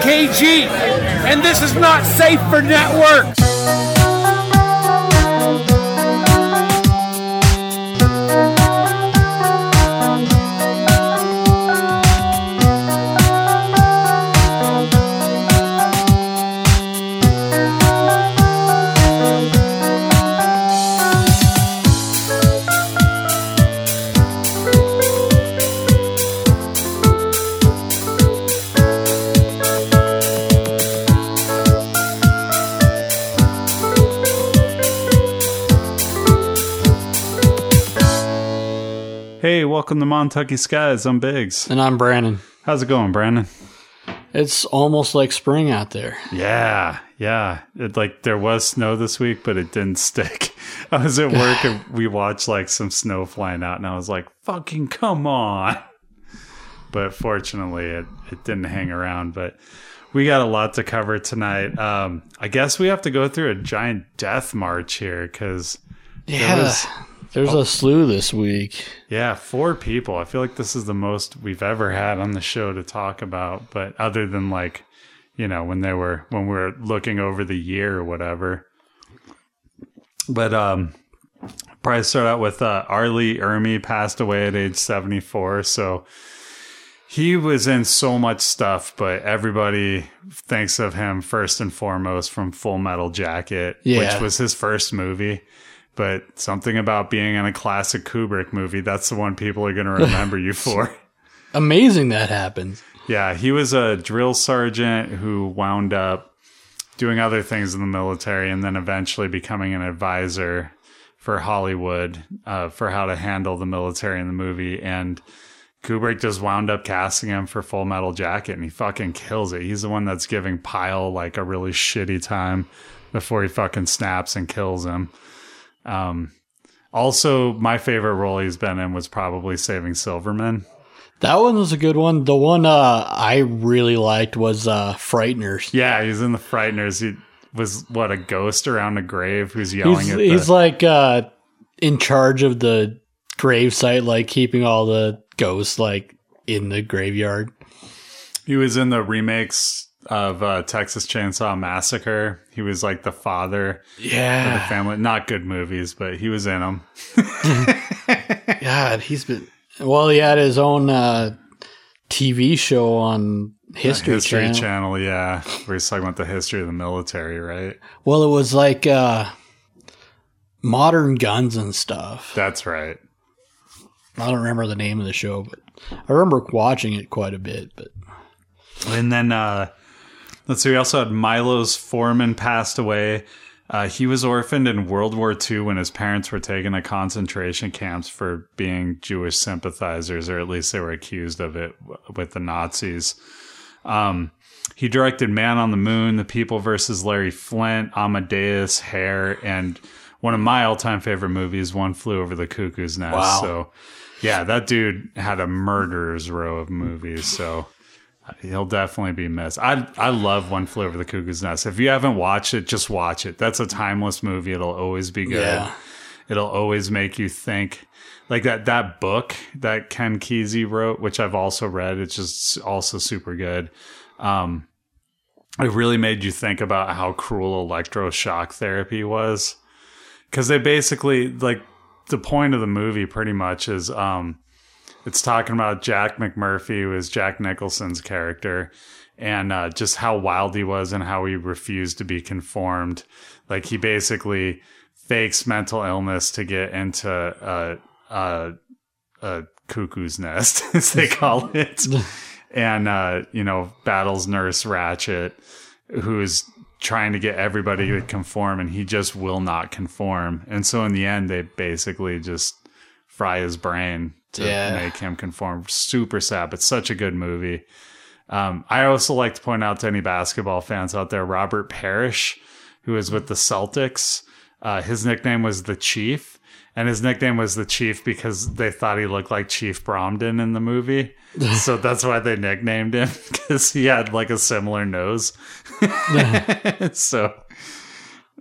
KG, and this is not safe for networks. Welcome to Montucky Skies. I'm Biggs. And I'm Brandon. How's it going, Brandon? It's almost like spring out there. Yeah, yeah. It, like there was snow this week, but it didn't stick. I was at work and we watched like some snow flying out, and I was like, "Fucking come on!" But fortunately, it it didn't hang around. But we got a lot to cover tonight. Um, I guess we have to go through a giant death march here because Yeah. was- There's a slew this week. Yeah, four people. I feel like this is the most we've ever had on the show to talk about. But other than like, you know, when they were when we were looking over the year or whatever. But um probably start out with uh R. Lee Ermey passed away at age seventy four. So he was in so much stuff, but everybody thinks of him first and foremost from Full Metal Jacket, Yeah. which was his first movie. But something about being in a classic Kubrick movie, that's the one people are going to remember you for. Amazing that happened. Yeah, he was a drill sergeant who wound up doing other things in the military and then eventually becoming an advisor for Hollywood uh, for how to handle the military in the movie. And Kubrick just wound up casting him for Full Metal Jacket and he fucking kills it. He's the one that's giving Pyle like a really shitty time before he fucking snaps and kills him. Um, also, my favorite role he's been in was probably Saving Silverman. That one was a good one. The one uh, I really liked was uh, Frighteners. Yeah, he's in the Frighteners. He was what a ghost around a grave who's yelling He's, at he's like uh, in charge of the grave site, like keeping all the ghosts like in the graveyard. he was in the remakes of uh, Texas Chainsaw Massacre. He was like the father of the Yeah, family. Not good movies, but he was in them. God, he's been. Well, he had his own uh, TV show on History, History Channel. Channel. yeah, where he's talking about the history of the military, right? Well, it was like uh, modern guns and stuff. That's right. I don't remember the name of the show, but I remember watching it quite a bit. But And then uh, let's see. We also had Milos Forman passed away. Uh, he was orphaned in World War II when his parents were taken to concentration camps for being Jewish sympathizers, or at least they were accused of it with the Nazis. Um, he directed Man on the Moon, The People versus Larry Flynt, Amadeus, Hair, and one of my all-time favorite movies, One Flew Over the Cuckoo's Nest. Wow. So, yeah, that dude had a murderer's row of movies. So he'll definitely be missed. I I love One Flew Over the Cuckoo's Nest. If you haven't watched it, just watch it. That's a timeless movie. It'll always be good. Yeah. It'll always make you think. Like that that book that Ken Kesey wrote, which I've also read. It's just also super good. Um, it really made you think about how cruel electroshock therapy was, because they basically like the point of the movie pretty much is um it's talking about Jack McMurphy, who is Jack Nicholson's character, and uh, just how wild he was and how he refused to be conformed. Like he basically fakes mental illness to get into a, a, a cuckoo's nest, as they call it, and uh, you know battles Nurse Ratched, who's trying to get everybody to conform, and he just will not conform. And so in the end, they basically just fry his brain to Yeah. make him conform. Super sad, but such a good movie. Um, I also like to point out to any basketball fans out there, Robert Parish, who is with the Celtics. Uh, his nickname was the Chief, and his nickname was the Chief because they thought he looked like Chief Bromden in the movie. so that's why they nicknamed him because he had like a similar nose. so,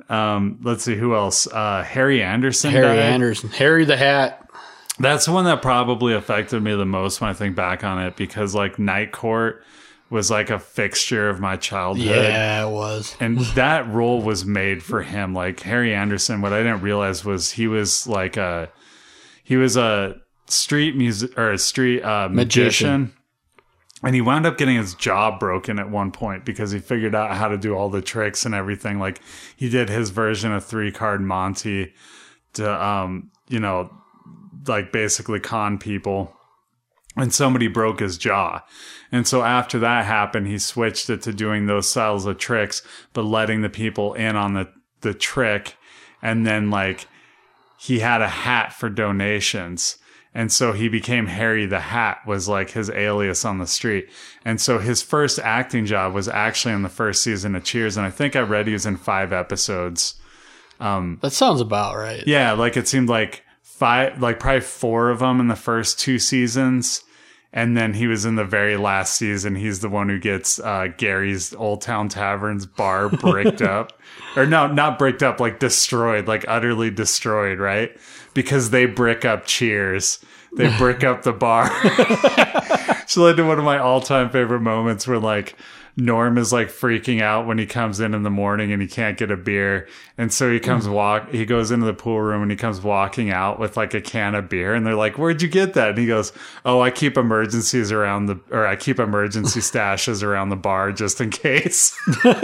um, let's see who else. Uh, Harry Anderson. Harry died. Anderson, Harry the Hat. That's the one that probably affected me the most when I think back on it because like Night Court was like a fixture of my childhood. Yeah, it was. And that role was made for him. Like Harry Anderson, what I didn't realize was he was like a he was a street music or a street uh, magician. Magician. And he wound up getting his jaw broken at one point because he figured out how to do all the tricks and everything. Like he did his version of three card Monte to um, you know, like basically con people and somebody broke his jaw. And so after that happened, he switched it to doing those styles of tricks, but letting the people in on the, the trick. And then like he had a hat for donations. And so he became Harry the Hat was like his alias on the street. And so his first acting job was actually in the first season of Cheers. And I think I read he was in five episodes. Um, that sounds about right. Yeah, like it seemed like five, like probably four of them in the first two seasons. And then he was in the very last season. He's the one who gets uh, Gary's Old Town Tavern's bar bricked up. Or no, not bricked up, like destroyed, like utterly destroyed, right? Because they brick up Cheers. They brick up the bar. so led to one of my all time favorite moments where like Norm is like freaking out when he comes in in the morning and he can't get a beer. And so he comes walk, he goes into the pool room and he comes walking out with like a can of beer. And they're like, where'd you get that? And he goes, Oh, I keep emergencies around the, or I keep emergency stashes around the bar just in case. but,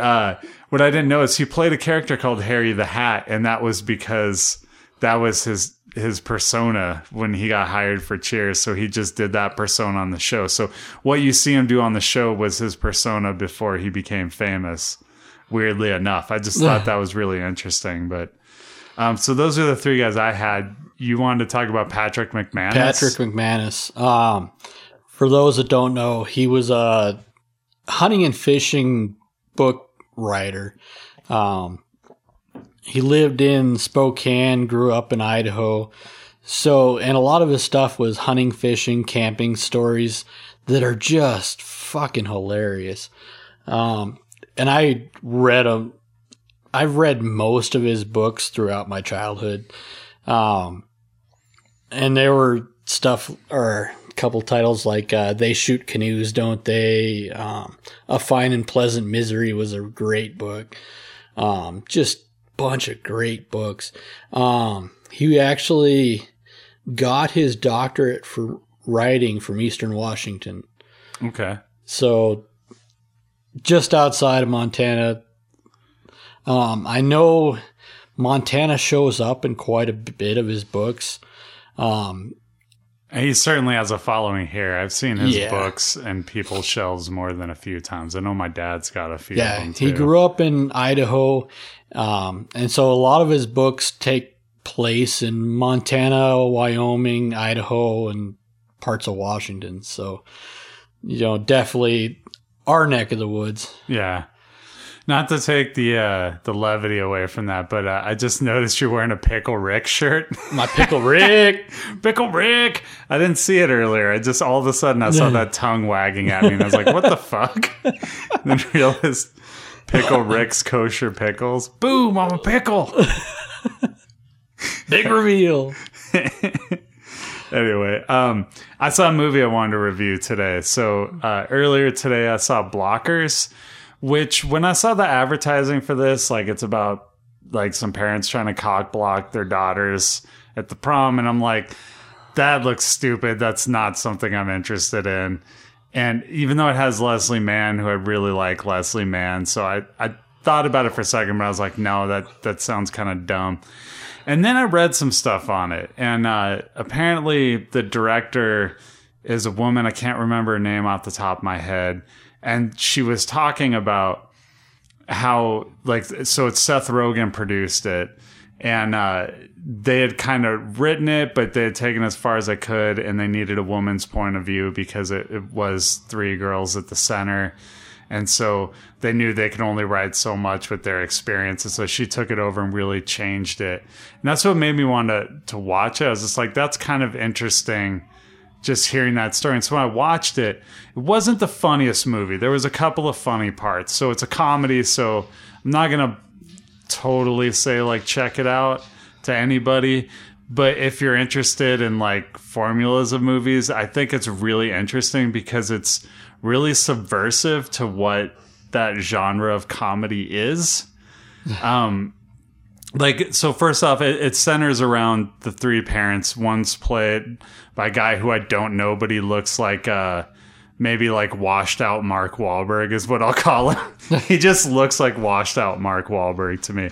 uh, what I didn't know is he played a character called Harry the Hat. And that was because that was his, his persona when he got hired for Cheers. So he just did that persona on the show. So what you see him do on the show was his persona before he became famous. Weirdly enough, I just thought that was really interesting. But um, so those are the three guys I had. You wanted to talk about Patrick McManus. Patrick McManus. Um, for those that don't know, he was a hunting and fishing book writer. Um, he lived in Spokane, grew up in Idaho. So, and a lot of his stuff was hunting, fishing, camping stories that are just fucking hilarious. Um, and I read them. I've read most of his books throughout my childhood. Um, and there were stuff or a couple titles like uh, "They Shoot Canoes, Don't They?" Um, "A Fine and Pleasant Misery" was a great book. Um, just bunch of great books. Um, he actually got his doctorate for writing from Eastern Washington. Okay. So just outside of Montana. Um, I know Montana shows up in quite a bit of his books. Um, He certainly has a following here. I've seen his Yeah. books and people's shelves more than a few times. I know my dad's got a few yeah, he grew up in Idaho. Um, and so a lot of his books take place in Montana, Wyoming, Idaho, and parts of Washington. So, you know, definitely our neck of the woods. Yeah. Not to take the uh, the levity away from that, but uh, I just noticed you're wearing a Pickle Rick shirt. My pickle Rick. Pickle Rick! I didn't see it earlier. I just all of a sudden I saw that tongue wagging at me, and I was like, "What the fuck?" and then realized Pickle Rick's kosher pickles. Boom! I'm a pickle. Big reveal. anyway, um, I saw a movie I wanted to review today. So uh, earlier today, I saw Blockers, which when I saw the advertising for this, like it's about like some parents trying to cock block their daughters at the prom, and I'm like, that looks stupid. That's not something I'm interested in. And even though it has Leslie Mann, who I really like Leslie Mann, so I, I thought about it for a second, but I was like, no, that that sounds kind of dumb. And then I read some stuff on it, and uh, apparently the director is a woman. I can't remember her name off the top of my head, and she was talking about how like so it's Seth Rogen produced it, and uh, they had kind of written it, but they had taken as far as they could, and they needed a woman's point of view because it, it was three girls at the center. And so they knew they could only write so much with their experience. And so she took it over and really changed it. And that's what made me want to, to watch it. I was just like, that's kind of interesting just hearing that story. And so when I watched it, it wasn't the funniest movie. There was a couple of funny parts. So it's a comedy. So I'm not to totally say like check it out to anybody. But if you're interested in like formulas of movies, I think it's really interesting because it's really subversive to what that genre of comedy is. Um, like so first off it, it, centers around the three parents. One's played by a guy who i don't know but he looks like uh maybe like washed out mark Wahlberg is what i'll call him. He just looks like washed out mark Wahlberg to me.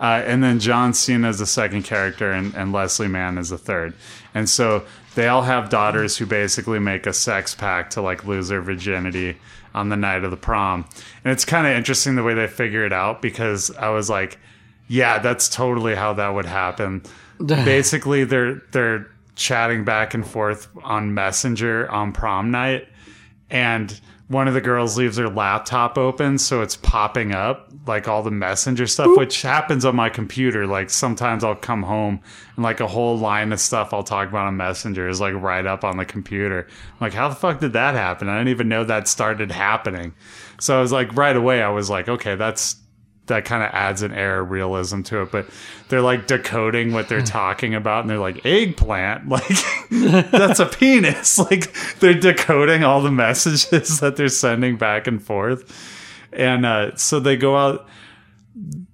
Uh, and then john cena is the second character and, and leslie mann is the third. And so they all have daughters who basically make a sex pact to like lose their virginity on the night of the prom. And it's kind of interesting the way they figure it out because i was like yeah, that's totally how that would happen. Basically, they're they're chatting back and forth on Messenger on prom night, and one of the girls leaves her laptop open so it's popping up like all the messenger stuff Boop. which happens on my computer like sometimes i'll come home and like a whole line of stuff i'll talk about on messenger is like right up on the computer I'm like how the fuck did that happen i didn't even know that started happening so i was like right away i was like okay that's that kind of adds an air of realism to it. But they're like decoding what they're talking about, and they're like eggplant, like that's a penis. Like they're decoding all the messages that they're sending back and forth, and uh, so they go out.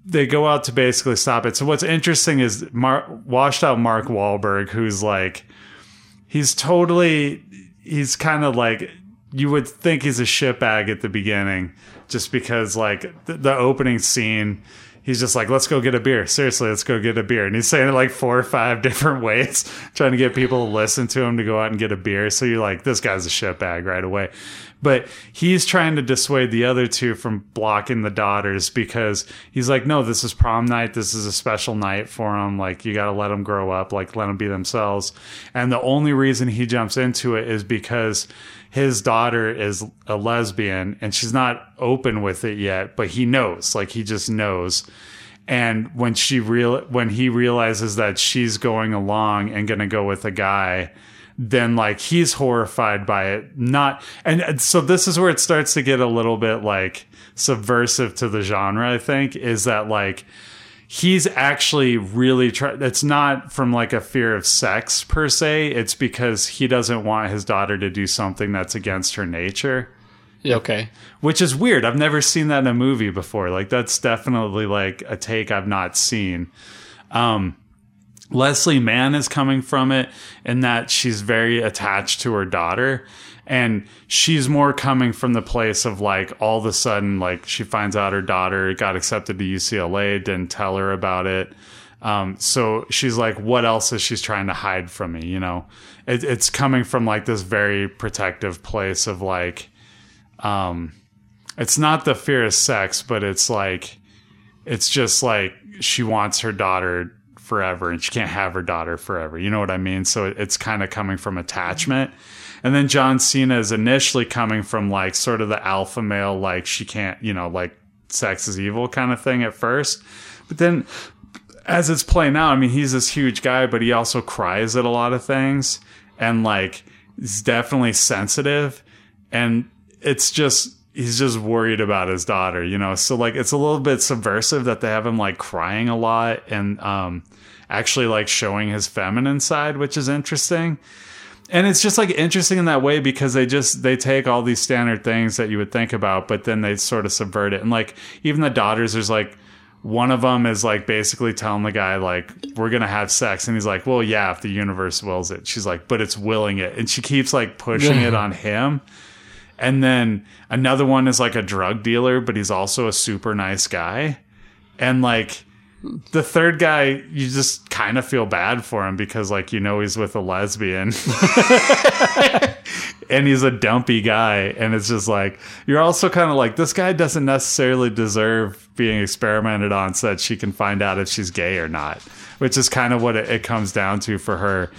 They go out to basically stop it. So what's interesting is Mar- washed out Mark Wahlberg, who's like, he's totally, he's kind of like you would think he's a shitbag at the beginning just because like the, the opening scene he's just like, let's go get a beer. Seriously, let's go get a beer. And he's saying it like four or five different ways, trying to get people to listen to him to go out and get a beer. So you're like, this guy's a shitbag right away. But he's trying to dissuade the other two from blocking the daughters because he's like, no, this is prom night. This is a special night for them. Like, you got to let them grow up, like, let them be themselves. And the only reason he jumps into it is because his daughter is a lesbian and she's not open with it yet, but he knows, like he just knows. And when she real when he realizes that she's going along and going to go with a guy, then like he's horrified by it. Not and so this is where it starts to get a little bit like subversive to the genre, I think, is that like he's actually really trying it's not from like a fear of sex per se. It's because he doesn't want his daughter to do something that's against her nature. Okay. Which is weird. I've never seen that in a movie before. Like that's definitely like a take i've not seen. Um leslie mann is coming from it in that she's very attached to her daughter and she's more coming from the place of like all of a sudden like she finds out her daughter got accepted to UCLA didn't tell her about it. Um, so she's like what else is she's trying to hide from me you know? It, it's coming from like this very protective place of like um, it's not the fear of sex but it's like it's just like she wants her daughter forever and she can't have her daughter forever. You know what i mean? So it, it's kind of coming from attachment and then John Cena is initially coming from like sort of the alpha male, like she can't, you know, like sex is evil kind of thing at first. But then as it's playing out, I mean, he's this huge guy, but he also cries at a lot of things and like he's definitely sensitive. And it's just, he's just worried about his daughter, you know? So like it's a little bit subversive that they have him like crying a lot and, um, actually like showing his feminine side, which is interesting and it's just like interesting in that way because they just they take all these standard things that you would think about but then they sort of subvert it. And like even the daughters there's like one of them is like basically telling the guy like we're gonna have sex. And he's like well yeah if the universe wills it. She's like but it's willing it. And she keeps like pushing it on him. And then another one is like a drug dealer but he's also a super nice guy. And like the third guy, you just kind of feel bad for him because, like, you know, he's with a lesbian and he's a dumpy guy. And it's just like, you're also kind of like, this guy doesn't necessarily deserve being experimented on so that she can find out if she's gay or not, which is kind of what it, it comes down to for her.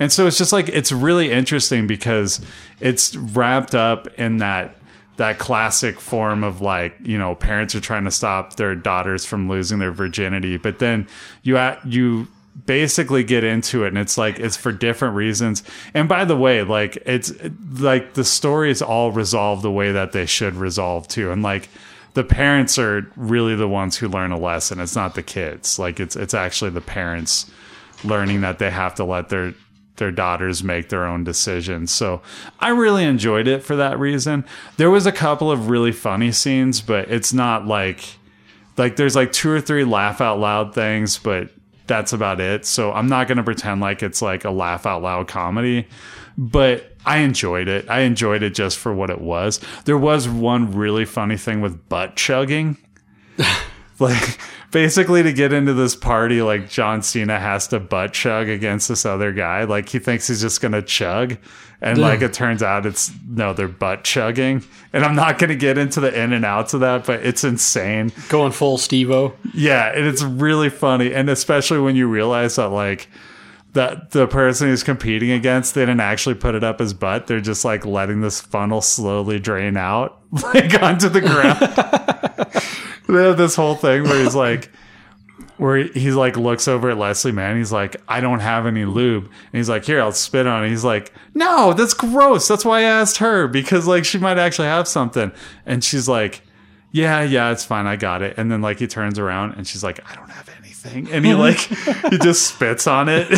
And so it's just like, it's really interesting because it's wrapped up in that that classic form of like you know parents are trying to stop their daughters from losing their virginity but then you you basically get into it and it's like it's for different reasons. And by the way like it's like the story is all resolved the way that they should resolve too. And like the parents are really the ones who learn a lesson. It's not the kids. Like it's it's actually the parents learning that they have to let their their daughters make their own decisions. So I really enjoyed it for that reason. There was a couple of really funny scenes, but it's not like like there's like two or three laugh out loud things, but that's about it. So I'm not going to pretend like it's like a laugh out loud comedy, but I enjoyed it. I enjoyed it just for what it was. There was one really funny thing with butt chugging. like basically to get into this party like John Cena has to butt chug against this other guy. Like he thinks he's just going to chug and like it turns out it's no they're butt chugging. And I'm not going to get into the in and outs of that, but it's insane. Going full Steve-O. Yeah, and it's really funny, and especially when you realize that like that the person he's competing against they didn't actually put it up his butt. They're just like letting this funnel slowly drain out like onto the ground. they have this whole thing where he's like where he- he's like looks over at Leslie Mann he's like I don't have any lube and he's like here I'll spit on it he's like no that's gross that's why I asked her because like she might actually have something and she's like yeah, yeah, it's fine. I got it. And then like he turns around and she's like, I don't have anything. And he like he just spits on it.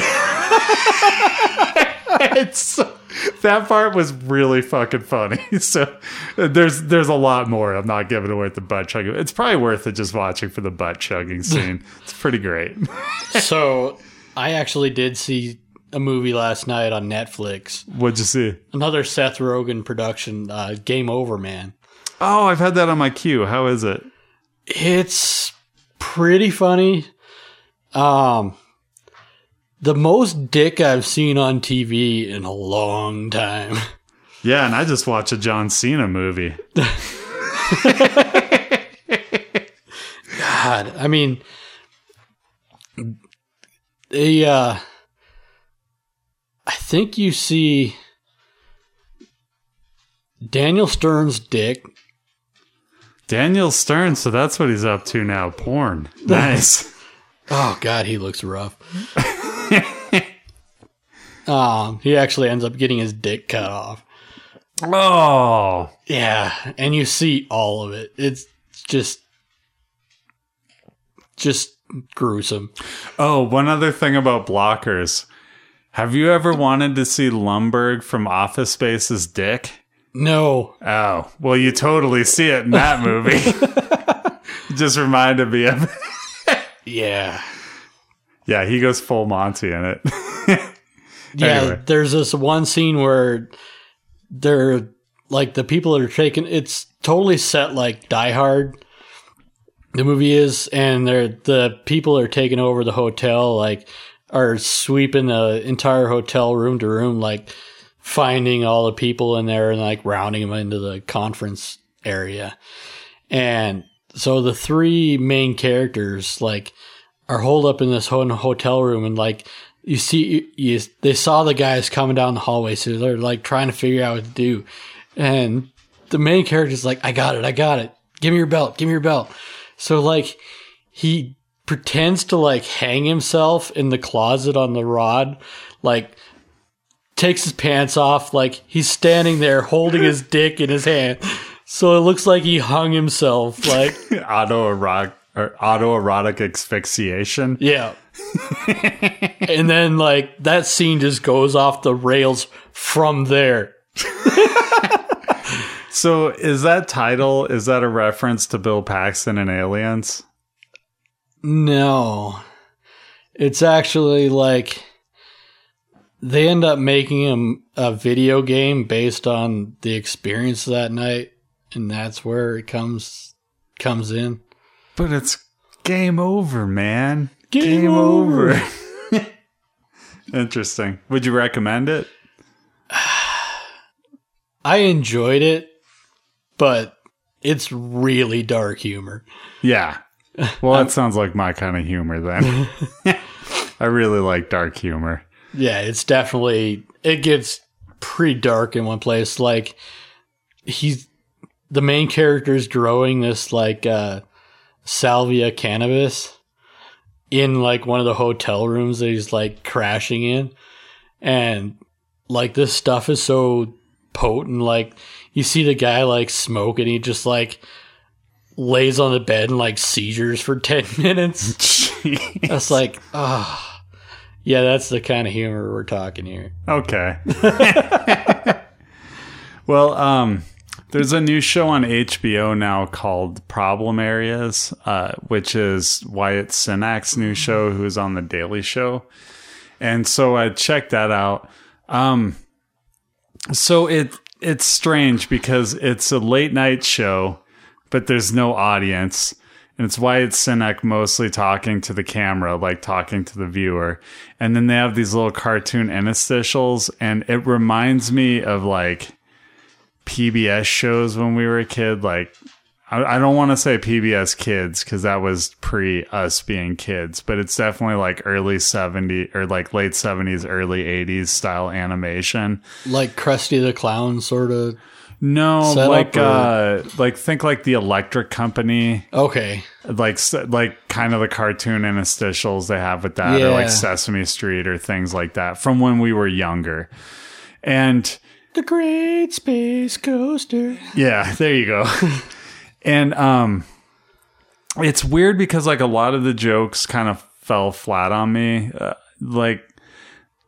it's so- that part was really fucking funny. So there's there's a lot more. I'm not giving away the butt chugging. It's probably worth it just watching for the butt chugging scene. It's pretty great. so I actually did see a movie last night on Netflix. What'd you see? Another Seth Rogen production, uh, Game Over Man. Oh, I've had that on my queue. How is it? It's pretty funny. Um, the most dick I've seen on TV in a long time. Yeah, and I just watched a John Cena movie. God, I mean, they, uh, I think you see Daniel Stern's dick. Daniel Stern, so that's what he's up to now. Porn. Nice. Oh God, he looks rough. Um, he actually ends up getting his dick cut off. oh. Yeah, and you see all of it. It's just, just gruesome. Oh, one other thing about blockers. Have you ever wanted to see Lumbergh from Office Space's dick? No, Oh, well, you totally see it in that movie. Just reminded me of yeah, Yeah, he goes full Monty in it. yeah. Anyway. There's this one scene where they're like the people that are taking. It's totally set like Die Hard. The movie is, and they're the people are taking over the hotel. Like, are sweeping the entire hotel room to room, like finding all the people in there and like rounding them into the conference area. And so the three main characters like are holed up in this ho- hotel room and like you see you, they saw the guys coming down the hallway so they're like trying to figure out what to do and the main character's like i got it i got it give me your belt give me your belt so like he pretends to like hang himself in the closet on the rod like takes his pants off like he's standing there holding his dick in his hand so it looks like he hung himself like autoerotic or autoerotic asphyxiation. Yeah. And then like that scene just goes off the rails from there. So, is that title is that a reference to Bill Paxton and Aliens? No. It's actually like they end up making him a video game based on the experience that night and that's where it comes comes in. But it's game over, man. Game over. Interesting. Would you recommend it? I enjoyed it, but it's really dark humor. Yeah. Well, that sounds like my kind of humor then. I really like dark humor. Yeah, it's definitely it gets pretty dark in one place. Like he's the main character is growing this like uh salvia cannabis in like one of the hotel rooms that he's like crashing in. And like this stuff is so potent, like you see the guy like smoke and he just like lays on the bed and like seizures for ten minutes. That's like, ah. Yeah, that's the kind of humor we're talking here. Okay. well, um, there's a new show on HBO now called Problem Areas, uh, which is Wyatt Cenac's new show, who's on The Daily Show. And so I checked that out. Um, so it it's strange because it's a late night show, but there's no audience. And it's Wyatt Cenac mostly talking to the camera, like talking to the viewer. And then they have these little cartoon interstitials, and it reminds me of like PBS shows when we were a kid. Like, I, I don't want to say PBS Kids because that was pre us being kids, but it's definitely like early 70s or like late 70s, early 80s style animation. Like Krusty the Clown, sort of. No, Set like uh, like think like the Electric Company, Okay. like like kind of the cartoon interstitials they have with that, or like Sesame Street or things like that from when we were younger. And The Great Space Coaster. yeah, there you go. and um, it's weird because like a lot of the jokes kind of fell flat on me. Uh, like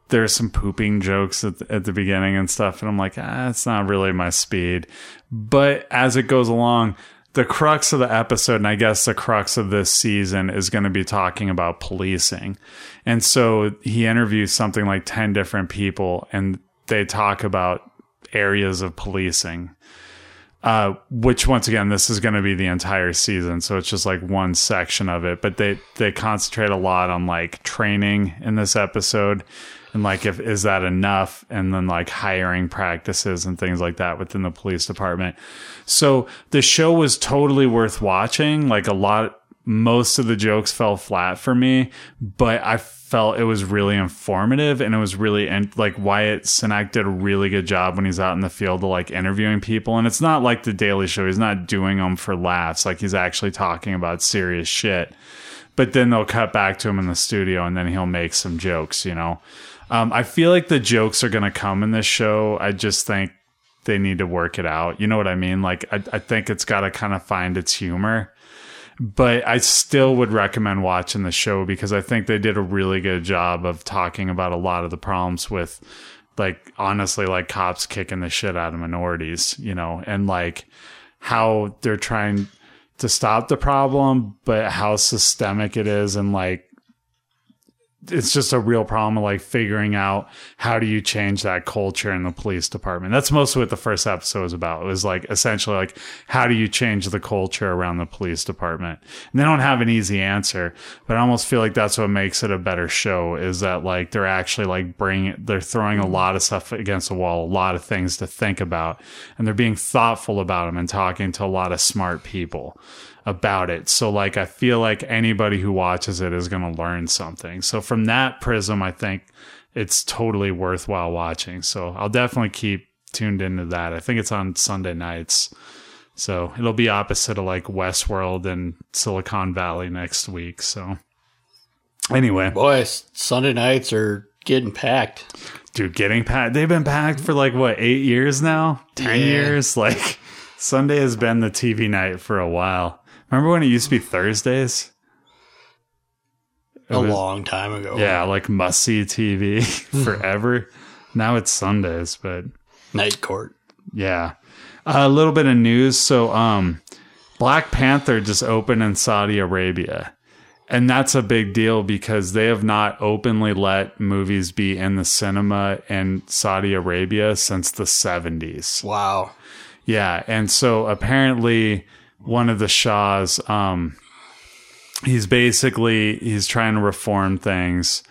there's some pooping jokes at the, at the beginning and stuff, and I'm like, ah, it's not really my speed. But as it goes along, the crux of the episode, and I guess the crux of this season, is going to be talking about policing. And so he interviews something like 10 different people, and they talk about areas of policing. Uh, which once again, this is going to be the entire season, so it's just like one section of it. But they they concentrate a lot on like training in this episode, and like if is that enough, and then like hiring practices and things like that within the police department. So the show was totally worth watching. Like a lot, most of the jokes fell flat for me, but I felt it was really informative and it was really and like Wyatt Cenac did a really good job when he's out in the field of like interviewing people. And it's not like the Daily Show; he's not doing them for laughs. Like he's actually talking about serious shit. But then they'll cut back to him in the studio, and then he'll make some jokes. You know, um, I feel like the jokes are to come in this show. I just think they need to work it out. You know what I mean? Like, I, I think it's got to kind of find its humor. But I still would recommend watching the show because I think they did a really good job of talking about a lot of the problems with, like, honestly, like cops kicking the shit out of minorities, you know, and like how they're trying to stop the problem, but how systemic it is and like it's just a real problem of like figuring out how do you change that culture in the police department. That's mostly what the first episode was about. It was like essentially like how do you change the culture around the police department? And they don't have an easy answer, but I almost feel like that's what makes it a better show is that like they're actually like bringing they're throwing a mm-hmm. lot of stuff against the wall, a lot of things to think about, and they're being thoughtful about them and talking to a lot of smart people about it. So like I feel like anybody who watches it is going to learn something. So from that prism I think it's totally worthwhile watching. So I'll definitely keep tuned into that. I think it's on Sunday nights. So it'll be opposite of like Westworld and Silicon Valley next week. So anyway, Boy, Sunday nights are getting packed. dude, getting packed. They've been packed for like what, 8 years now? 10 Yeah. years? Like Sunday has been the TV night for a while. Remember when it used to be Thursdays? It A was- long time ago. Yeah, like must see TV forever. now it's Sundays, but Night court. yeah. a little bit of news. So, um, Black Panther just opened in Saudi Arabia. And that's a big deal because they have not openly let movies be in the cinema in Saudi Arabia since the 70s. Wow. Yeah, and so apparently one of the Shahs, um, he's basically he's trying to reform things.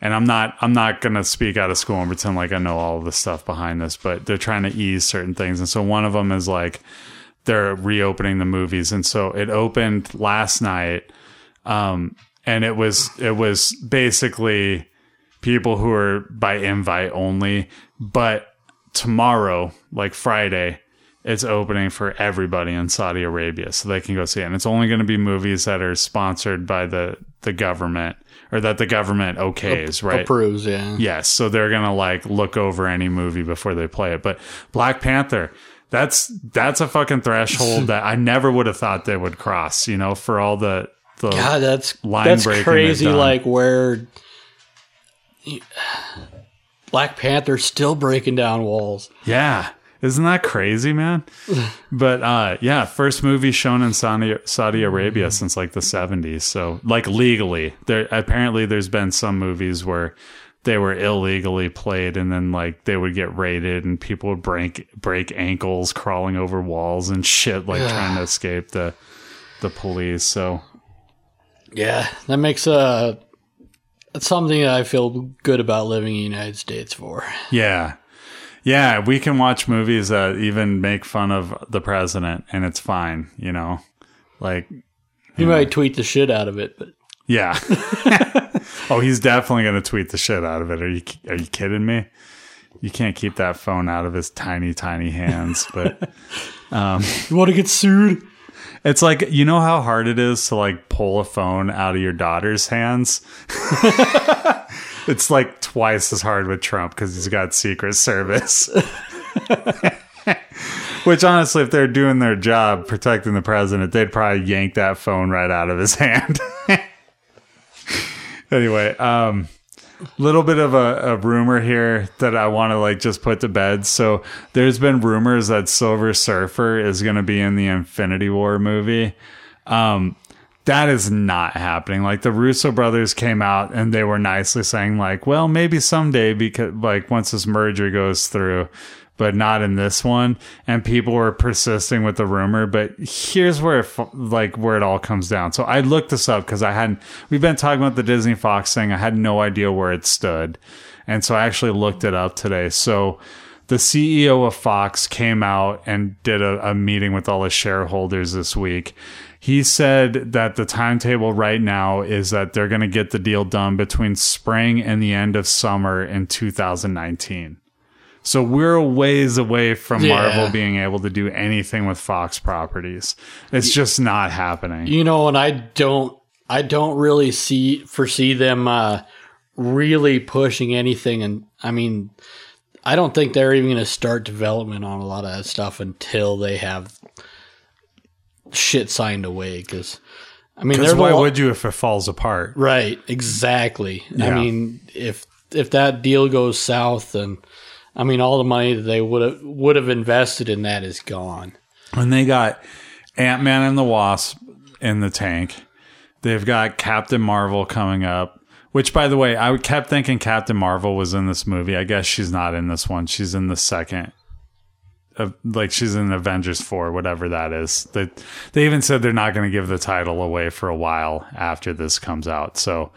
And I'm not I'm not gonna speak out of school and pretend like I know all the stuff behind this, but they're trying to ease certain things. And so one of them is like they're reopening the movies, and so it opened last night, um, and it was it was basically people who are by invite only, but tomorrow, like Friday, it's opening for everybody in Saudi Arabia, so they can go see it. And it's only going to be movies that are sponsored by the the government or that the government okays, right? Approves, yeah. Yes, so they're gonna like look over any movie before they play it. But Black Panther, that's that's a fucking threshold that I never would have thought they would cross. You know, for all the the God, that's Line that's breaking crazy. Like where Black Panther still breaking down walls. Yeah. Isn't that crazy, man? but uh, yeah, first movie shown in Saudi, Saudi Arabia since like the 70s. So, like legally, there apparently there's been some movies where they were illegally played and then like they would get raided and people would break break ankles crawling over walls and shit like trying to escape the the police. So, Yeah, that makes uh that's something that I feel good about living in the United States for. Yeah. Yeah, we can watch movies that even make fun of the president and it's fine, you know? Like, You might tweet the shit out of it, but yeah. oh, he's definitely going to tweet the shit out of it. Are you are you kidding me? You can't keep that phone out of his tiny tiny hands, but um, you want to get sued? it's like, you know how hard it is to like pull a phone out of your daughter's hands? It's like twice as hard with Trump cuz he's got secret service. Which honestly, if they're doing their job protecting the president, they'd probably yank that phone right out of his hand. anyway, um, little bit of a, a rumor here that I want to like just put to bed. So there's been rumors that Silver Surfer is going to be in the Infinity War movie. Um, that is not happening. Like the Russo brothers came out and they were nicely saying like, well, maybe someday because like once this merger goes through, but not in this one. And people were persisting with the rumor. But here's where it, like where it all comes down. So I looked this up because I hadn't. We've been talking about the Disney Fox thing. I had no idea where it stood, and so I actually looked it up today. So the CEO of Fox came out and did a, a meeting with all the shareholders this week. He said that the timetable right now is that they're going to get the deal done between spring and the end of summer in 2019. So we're a ways away from Yeah. Marvel being able to do anything with Fox properties. It's just not happening. You know, and I don't I don't really see foresee them uh really pushing anything and I mean I don't think they're even going to start development on a lot of that stuff until they have shit signed away cuz I mean Because there's why would you if it falls apart? Right, exactly. I mean, if if that deal goes south, then I mean, all the money that they would have would have invested in that is gone. And they got Ant Man and the Wasp in the tank. They've got Captain Marvel coming up. Which, by the way, I kept thinking Captain Marvel was in this movie. I guess she's not in this one. She's in the second. Uh, like she's in Avengers four, whatever that is. They they even said they're not going to give the title away for a while after this comes out. So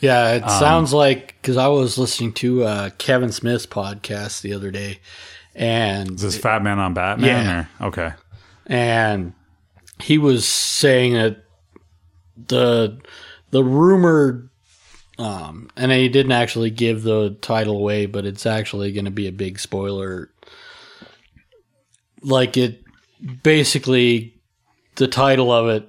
Yeah, Um, it sounds like because I was listening to uh, Kevin Smith's podcast the other day, and is this Fat Man on Batman? Yeah. Or, okay. and he was saying that the the rumored um and he didn't actually give the title away but it's actually going to be a big spoiler like it basically the title of it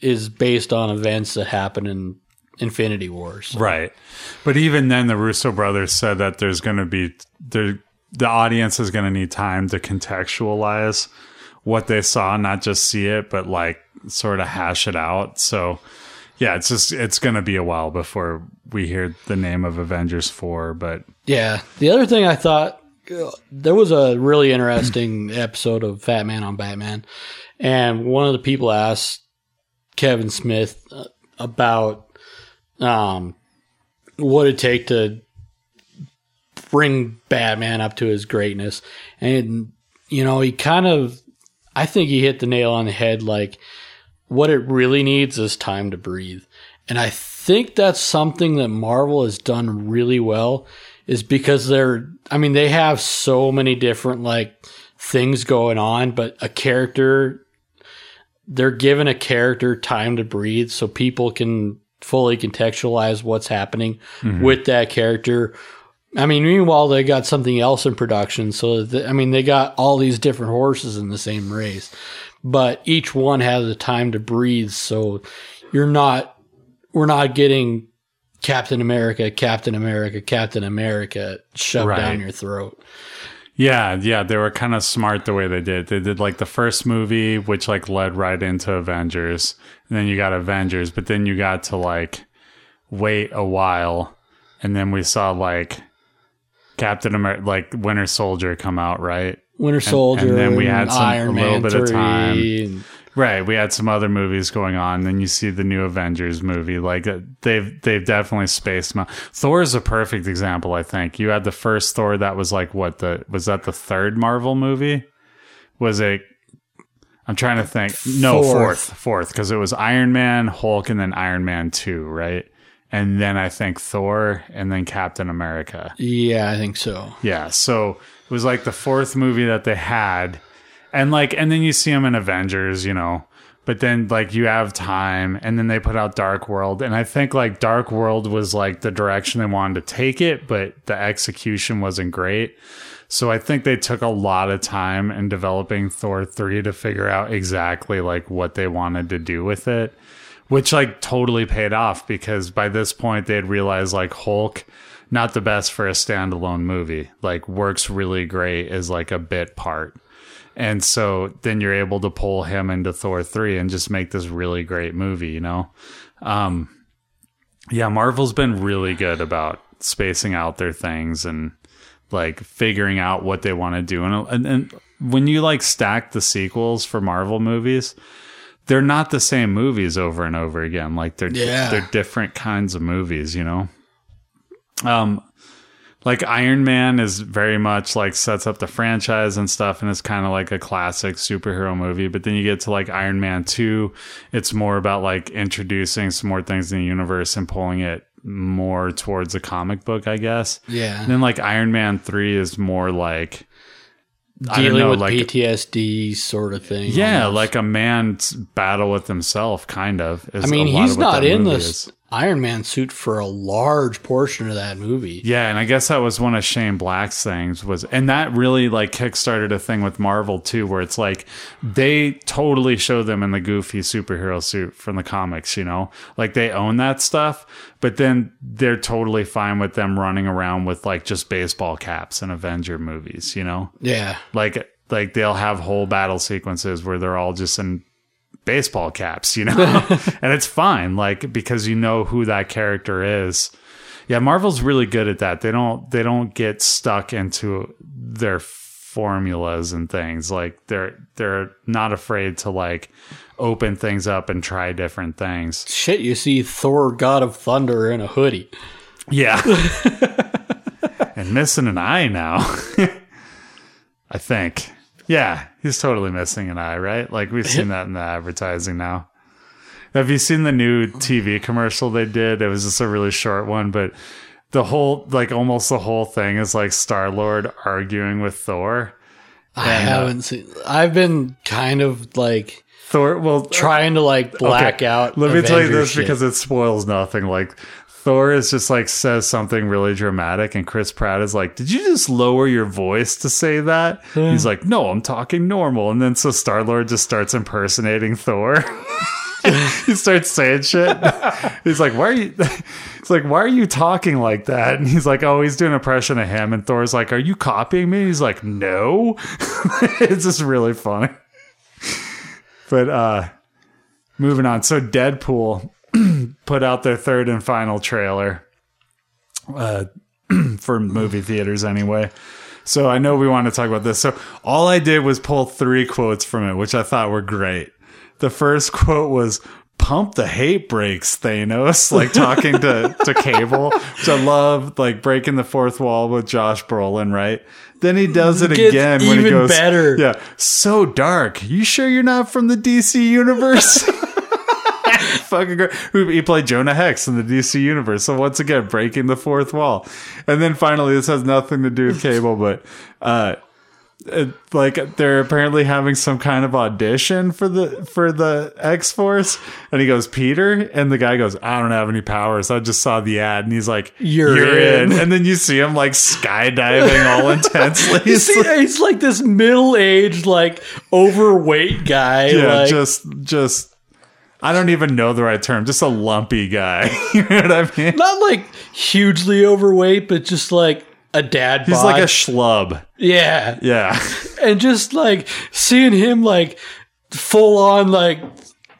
is based on events that happen in Infinity Wars. Right. But even then, the Russo brothers said that there's going to be there, the audience is going to need time to contextualize what they saw, not just see it, but like sort of hash it out. So, yeah, it's just it's going to be a while before we hear the name of Avengers four. But Yeah. The other thing I thought there was a really interesting episode of Fat Man on Batman, and one of the people asked Kevin Smith uh, about um, what it'd take to bring Batman up to his greatness, and you know he kind of, I think he hit the nail on the head. Like what it really needs is time to breathe. And I think that's something that Marvel has done really well is because they're I mean they have so many different like things going on but a character they're given a character time to breathe so people can fully contextualize what's happening mm-hmm. with that character. I mean, meanwhile, they got something else in production. So, that, I mean, they got all these different horses in the same race, but each one has a time to breathe. So, you're not, we're not getting Captain America, Captain America, Captain America shoved Right. down your throat. yeah, yeah, they were kind of smart the way they did. They did like the first movie, which like led right into Avengers, and then you got Avengers, but then you got to like wait a while and then we saw like Captain America, like Winter Soldier, come out, right? Winter Soldier, and then we had some- Iron a little Man bit of time. Right. We had some other movies going on. Then you see the new Avengers movie. Like uh, they've they've definitely spaced them out. Thor is a perfect example. I think you had the first Thor that was like what the was that the third Marvel movie? Was it? I'm trying to think. No, Fourth. fourth, fourth, because it was Iron Man, Hulk, and then Iron Man two, right? And then I think Thor, and then Captain America. yeah, I think so. Yeah, so it was like the fourth movie that they had, and like, and then you see them in Avengers, you know. But then like you have time, and then they put out Dark World, and I think like Dark World was like the direction they wanted to take it, but the execution wasn't great. So I think they took a lot of time in developing Thor 3 to figure out exactly like what they wanted to do with it, which like totally paid off because by this point they had realized like Hulk not the best for a standalone movie, like works really great as like a bit part. And so then you're able to pull him into Thor 3 and just make this really great movie, you know? Um yeah, Marvel's been really good about spacing out their things and like figuring out what they want to do. And, and and when you like stack the sequels for Marvel movies, they're not the same movies over and over again. Like they're Yeah. they're different kinds of movies, you know. Um like Iron Man is very much like sets up the franchise and stuff and it's kind of like a classic superhero movie, but then you get to like Iron Man 2, it's more about like introducing some more things in the universe and pulling it more towards a comic book, I guess. Yeah, And then like Iron Man 3 is more like I don't dealing know, with like PTSD sort of thing. yeah, almost. like a man's battle with himself, kind of. is I mean, he's not in this is. Iron Man suit for a large portion of that movie. Yeah, and I guess that was one of Shane Black's things was, and that really like kickstarted a thing with Marvel too, where it's like they totally show them in the goofy superhero suit from the comics, you know, like they own that stuff, but then they're totally fine with them running around with like just baseball caps in Avenger movies, you know, Yeah, like like they'll have whole battle sequences where they're all just in baseball caps, you know, and it's fine, like because you know who that character is. Yeah, Marvel's really good at that. They don't they don't get stuck into their formulas and things. Like they're they're not afraid to like open things up and try different things. shit. You see Thor, God of Thunder, in a hoodie. Yeah. and missing an eye now. I think. Yeah, he's totally missing an eye, right? Like we've seen that in the advertising now. Have you seen the new TV commercial they did? It was just a really short one, but the whole like almost the whole thing is like Star Lord arguing with Thor. I And, uh, haven't seen. I've been kind of like Thor well trying to like black Okay, out. Let me tell you this shit. because it spoils nothing. Like Thor is just like says something really dramatic, and Chris Pratt is like, "Did you just lower your voice to say that?" He's like, "No, I'm talking normal." And then so Star Lord just starts impersonating Thor. he starts saying shit. He's like, "Why are you?" It's like, "Why are you talking like that?" And he's like, "Oh, he's doing an impression of him." And Thor's like, "Are you copying me?" He's like, "No." it's just really funny. But uh moving on. So Deadpool put out their third and final trailer uh, for movie theaters anyway. So I know we want to talk about this. So all I did was pull three quotes from it, which I thought were great. The first quote was pump the hate brakes, Thanos, like talking to, to Cable, which I love, like breaking the fourth wall with Josh Brolin, right? Then he does it Gets again when he goes, better. Yeah, so dark. You sure you're not from the DC universe? Fucking great. He played Jonah Hex in the DC universe. So once again, breaking the fourth wall. And then finally, this has nothing to do with cable, but uh, it, like they're apparently having some kind of audition for the for the X Force, and he goes Peter, and the guy goes, I don't have any powers. I just saw the ad, and he's like, You're in." and then you see him like skydiving all intensely. You see, he's like this middle-aged, like overweight guy. yeah, like, just just I don't even know the right term. Just a lumpy guy. you know what I mean? not like hugely overweight, but just like a dad. He's bod. like a schlub. yeah, Yeah. and just like seeing him like full on like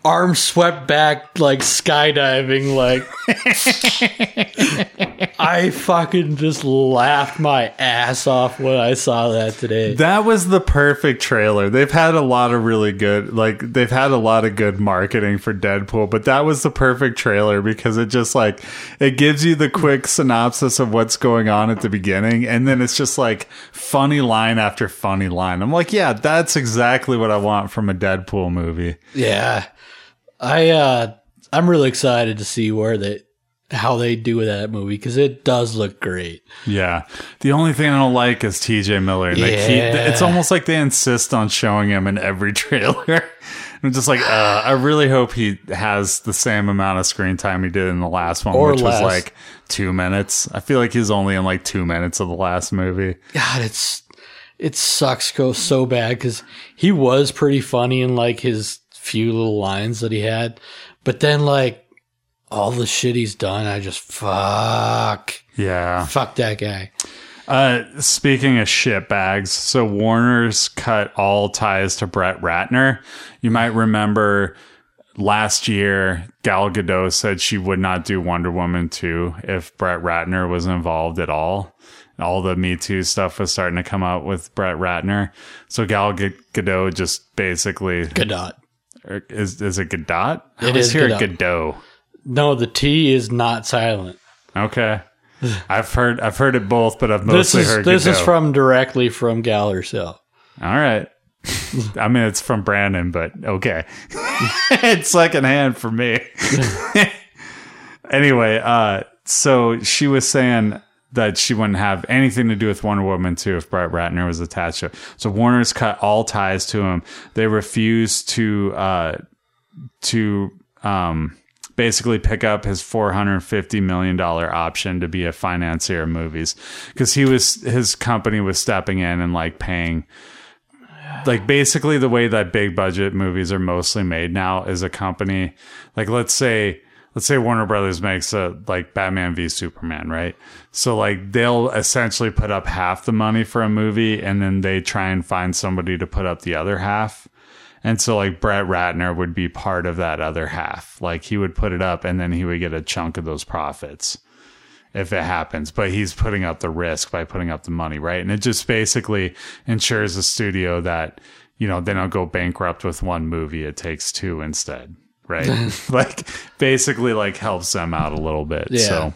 arms swept back like skydiving like I fucking just laughed my ass off when I saw that today. That was the perfect trailer. They've had a lot of really good, like, they've had a lot of good marketing for Deadpool, but that was the perfect trailer because it just, like, it gives you the quick synopsis of what's going on at the beginning, and then it's just, like, funny line after funny line. I'm like, yeah, that's exactly what I want from a Deadpool movie. Yeah. I uh I'm really excited to see where they how they do with that movie because it does look great. Yeah. The only thing I don't like is TJ Miller. They keep, Yeah. it's almost like they insist on showing him in every trailer. I'm just like, uh, I really hope he has the same amount of screen time he did in the last one, Or which less. was like two minutes. I feel like he's only in like two minutes of the last movie. God, it's it sucks go so bad because he was pretty funny in like his few little lines that he had, but then like all the shit he's done, I just fuck Yeah. fuck that guy. Uh, speaking of shit bags, so Warner's cut all ties to Brett Ratner. You might remember last year, Gal Gadot said she would not do Wonder Woman 2 if Brett Ratner was involved at all. All the Me Too stuff was starting to come out with Brett Ratner. So Gal Gadot just basically Gadot. Or is is it Gadot? I It always is hear Gadot. Godot. No, the T is not silent. Okay. I've heard I've heard it both, but I've This mostly is heard this is from directly from Gal herself. All right. I mean, it's from Brandon, but okay. it's secondhand for me. anyway, uh, so she was saying that she wouldn't have anything to do with Wonder Woman 2 if Brett Ratner was attached to it. So Warner's cut all ties to him. They refused to, uh, to, um, basically pick up his $450 million option to be a financier of movies because he was, his company was stepping in and like paying, like basically the way that big budget movies are mostly made now is a company like let's say let's say Warner Brothers makes a like Batman v Superman, right? So like they'll essentially put up half the money for a movie and then they try and find somebody to put up the other half. And so like Brett Ratner would be part of that other half. Like he would put it up and then he would get a chunk of those profits if it happens, but he's putting up the risk by putting up the money, right? And it just basically ensures the studio that, you know, they don't go bankrupt with one movie. It takes two instead, right? like basically like helps them out a little bit. Yeah. So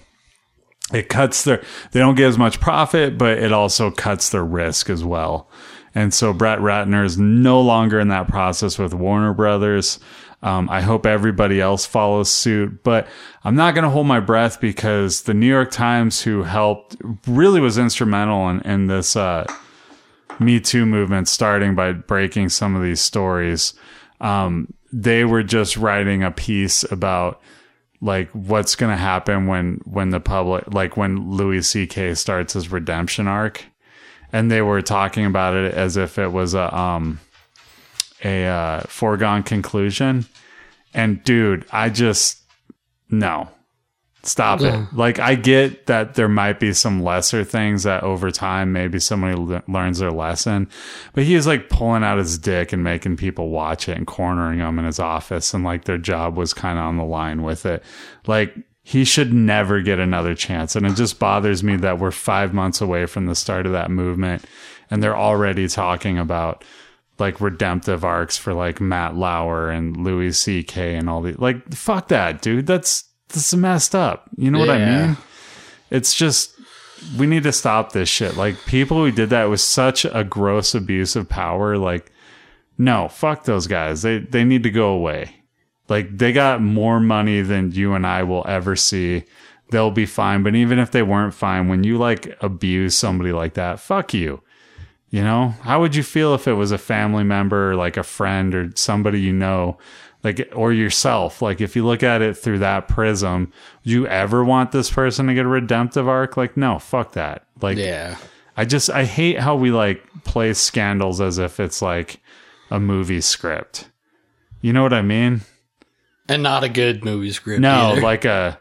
it cuts their, they don't get as much profit, but it also cuts their risk as well. And so Brett Ratner is no longer in that process with Warner Brothers. Um, I hope everybody else follows suit, but I'm not going to hold my breath because the New York Times, who helped, really was instrumental in, in this uh, Me Too movement, starting by breaking some of these stories. Um, they were just writing a piece about like what's going to happen when when the public, like when Louis C.K. starts his redemption arc, and they were talking about it as if it was a um a uh, foregone conclusion. And dude, I just no. Stop it. Like I get that there might be some lesser things that over time maybe somebody le- learns their lesson, but he was like pulling out his dick and making people watch it and cornering them in his office and like their job was kind of on the line with it. Like he should never get another chance. And it just bothers me that we're 5 months away from the start of that movement and they're already talking about like redemptive arcs for like Matt Lauer and Louis C.K. and all the like. Fuck that, dude. That's that's messed up. You know what I mean? It's just we need to stop this shit. Like people who did that was such a gross abuse of power. Like, no, fuck those guys. They they need to go away. Like they got more money than you and I will ever see. They'll be fine. But even if they weren't fine, when you like abuse somebody like that, fuck you. You know, how would you feel if it was a family member, or like a friend or somebody you know, like, or yourself? Like, if you look at it through that prism, would you ever want this person to get a redemptive arc? Like, no, fuck that. Like, Yeah. I just, I hate how we like play scandals as if it's like a movie script. You know what I mean? And not a good movie script. No, either. like a,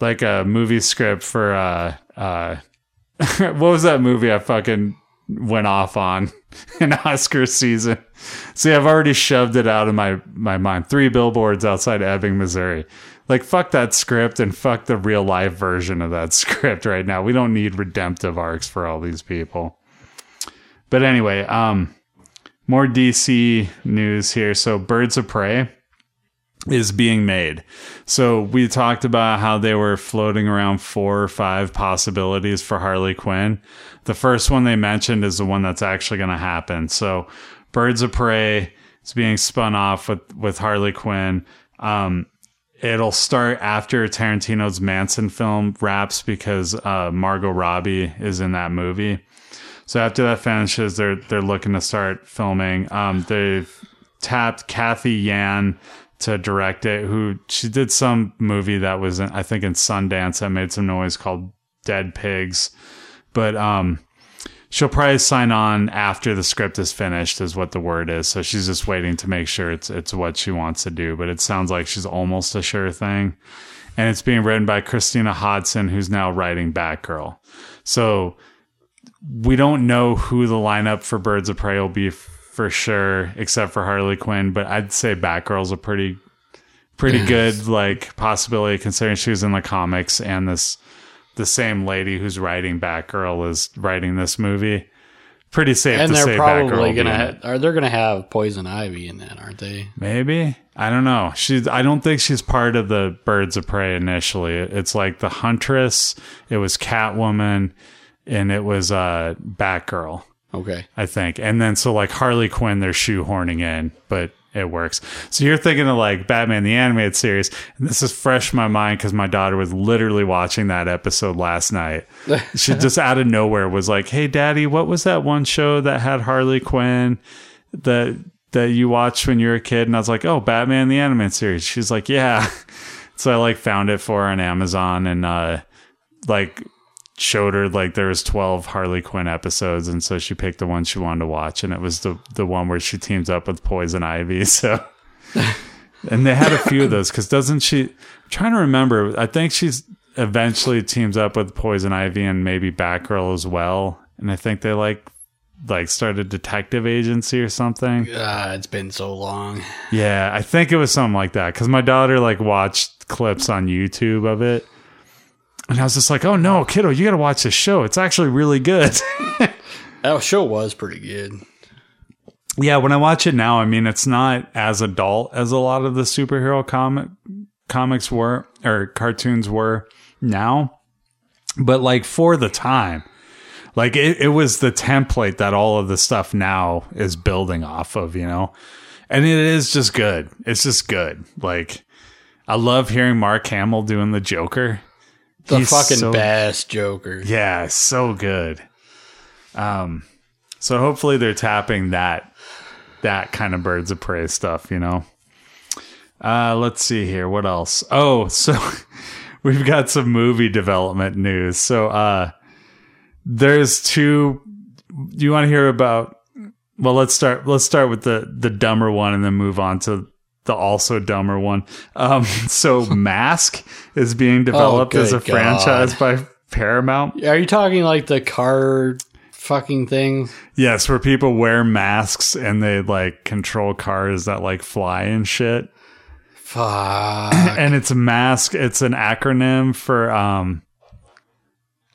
like a movie script for, uh, uh, what was that movie I fucking went off on in Oscar season. See, I've already shoved it out of my my mind. Three billboards outside Ebbing, Missouri. Like fuck that script and fuck the real life version of that script right now. We don't need redemptive arcs for all these people. But anyway, um more DC news here. So Birds of Prey is being made. So we talked about how they were floating around four or five possibilities for Harley Quinn. The first one they mentioned is the one that's actually going to happen. So Birds of Prey is being spun off with, with Harley Quinn. Um, it'll start after Tarantino's Manson film wraps because uh, Margot Robbie is in that movie. So after that finishes, they're they're looking to start filming. Um, they've tapped Cathy Yan to direct it. Who she did some movie that was in, I think in Sundance that made some noise called Dead Pigs, but um, she'll probably sign on after the script is finished, is what the word is. So she's just waiting to make sure it's it's what she wants to do. But it sounds like she's almost a sure thing, and it's being written by Christina Hodson, who's now writing Batgirl. So we don't know who the lineup for Birds of Prey will be for sure, except for Harley Quinn. But I'd say Batgirl's a pretty, pretty good like possibility considering she was in the comics and this the same lady who's writing Batgirl is writing this movie. Pretty safe and to they're say probably Batgirl gonna ha- are they're gonna have Poison Ivy in that, aren't they? Maybe I don't know. She's I don't think she's part of the Birds of Prey initially. It's like the Huntress. It was Catwoman, and it was uh Batgirl. Okay. I think. And then so like Harley Quinn, they're shoehorning in, but it works. So you're thinking of like Batman the animated series, and this is fresh in my mind because my daughter was literally watching that episode last night. she just out of nowhere was like, "Hey, Daddy, what was that one show that had Harley Quinn that that you watched when you were a kid?" And I was like, "Oh, Batman the animated series." She's like, "Yeah." So I like found it for her on Amazon and uh like showed her like there was 12 Harley Quinn episodes and so she picked the one she wanted to watch and it was the the one where she teams up with Poison Ivy so and they had a few of those cuz doesn't she I'm trying to remember I think she's eventually teams up with Poison Ivy and maybe Batgirl as well and I think they like like started detective agency or something Ah, it's been so long. yeah I think it was something like that cuz my daughter like watched clips on YouTube of it and I was just like, oh no, kiddo, you got to watch this show. It's actually really good. That show was pretty good. yeah, when I watch it now, I mean, it's not as adult as a lot of the superhero comic comics were or cartoons were now, but like for the time, like it, it was the template that all of the stuff now is building off of, you know, and it is just good. It's just good. Like I love hearing Mark Hamill doing the Joker. The He's fucking so- best Joker. Yeah, so good. Um, so hopefully they're tapping that that kind of birds of prey stuff, you know. Uh, let's see here. What else? Oh, so we've got some movie development news. So uh, there's two. You want to hear about? Well, let's start. Let's start with the the dumber one, and then move on to the also dumber one. Um, so Mask is being developed as a Oh, good franchise by Paramount. Are you talking like the car fucking thing? Yes, where people wear masks and they like control cars that like fly and shit. Fuck. And it's mask, it's an acronym for um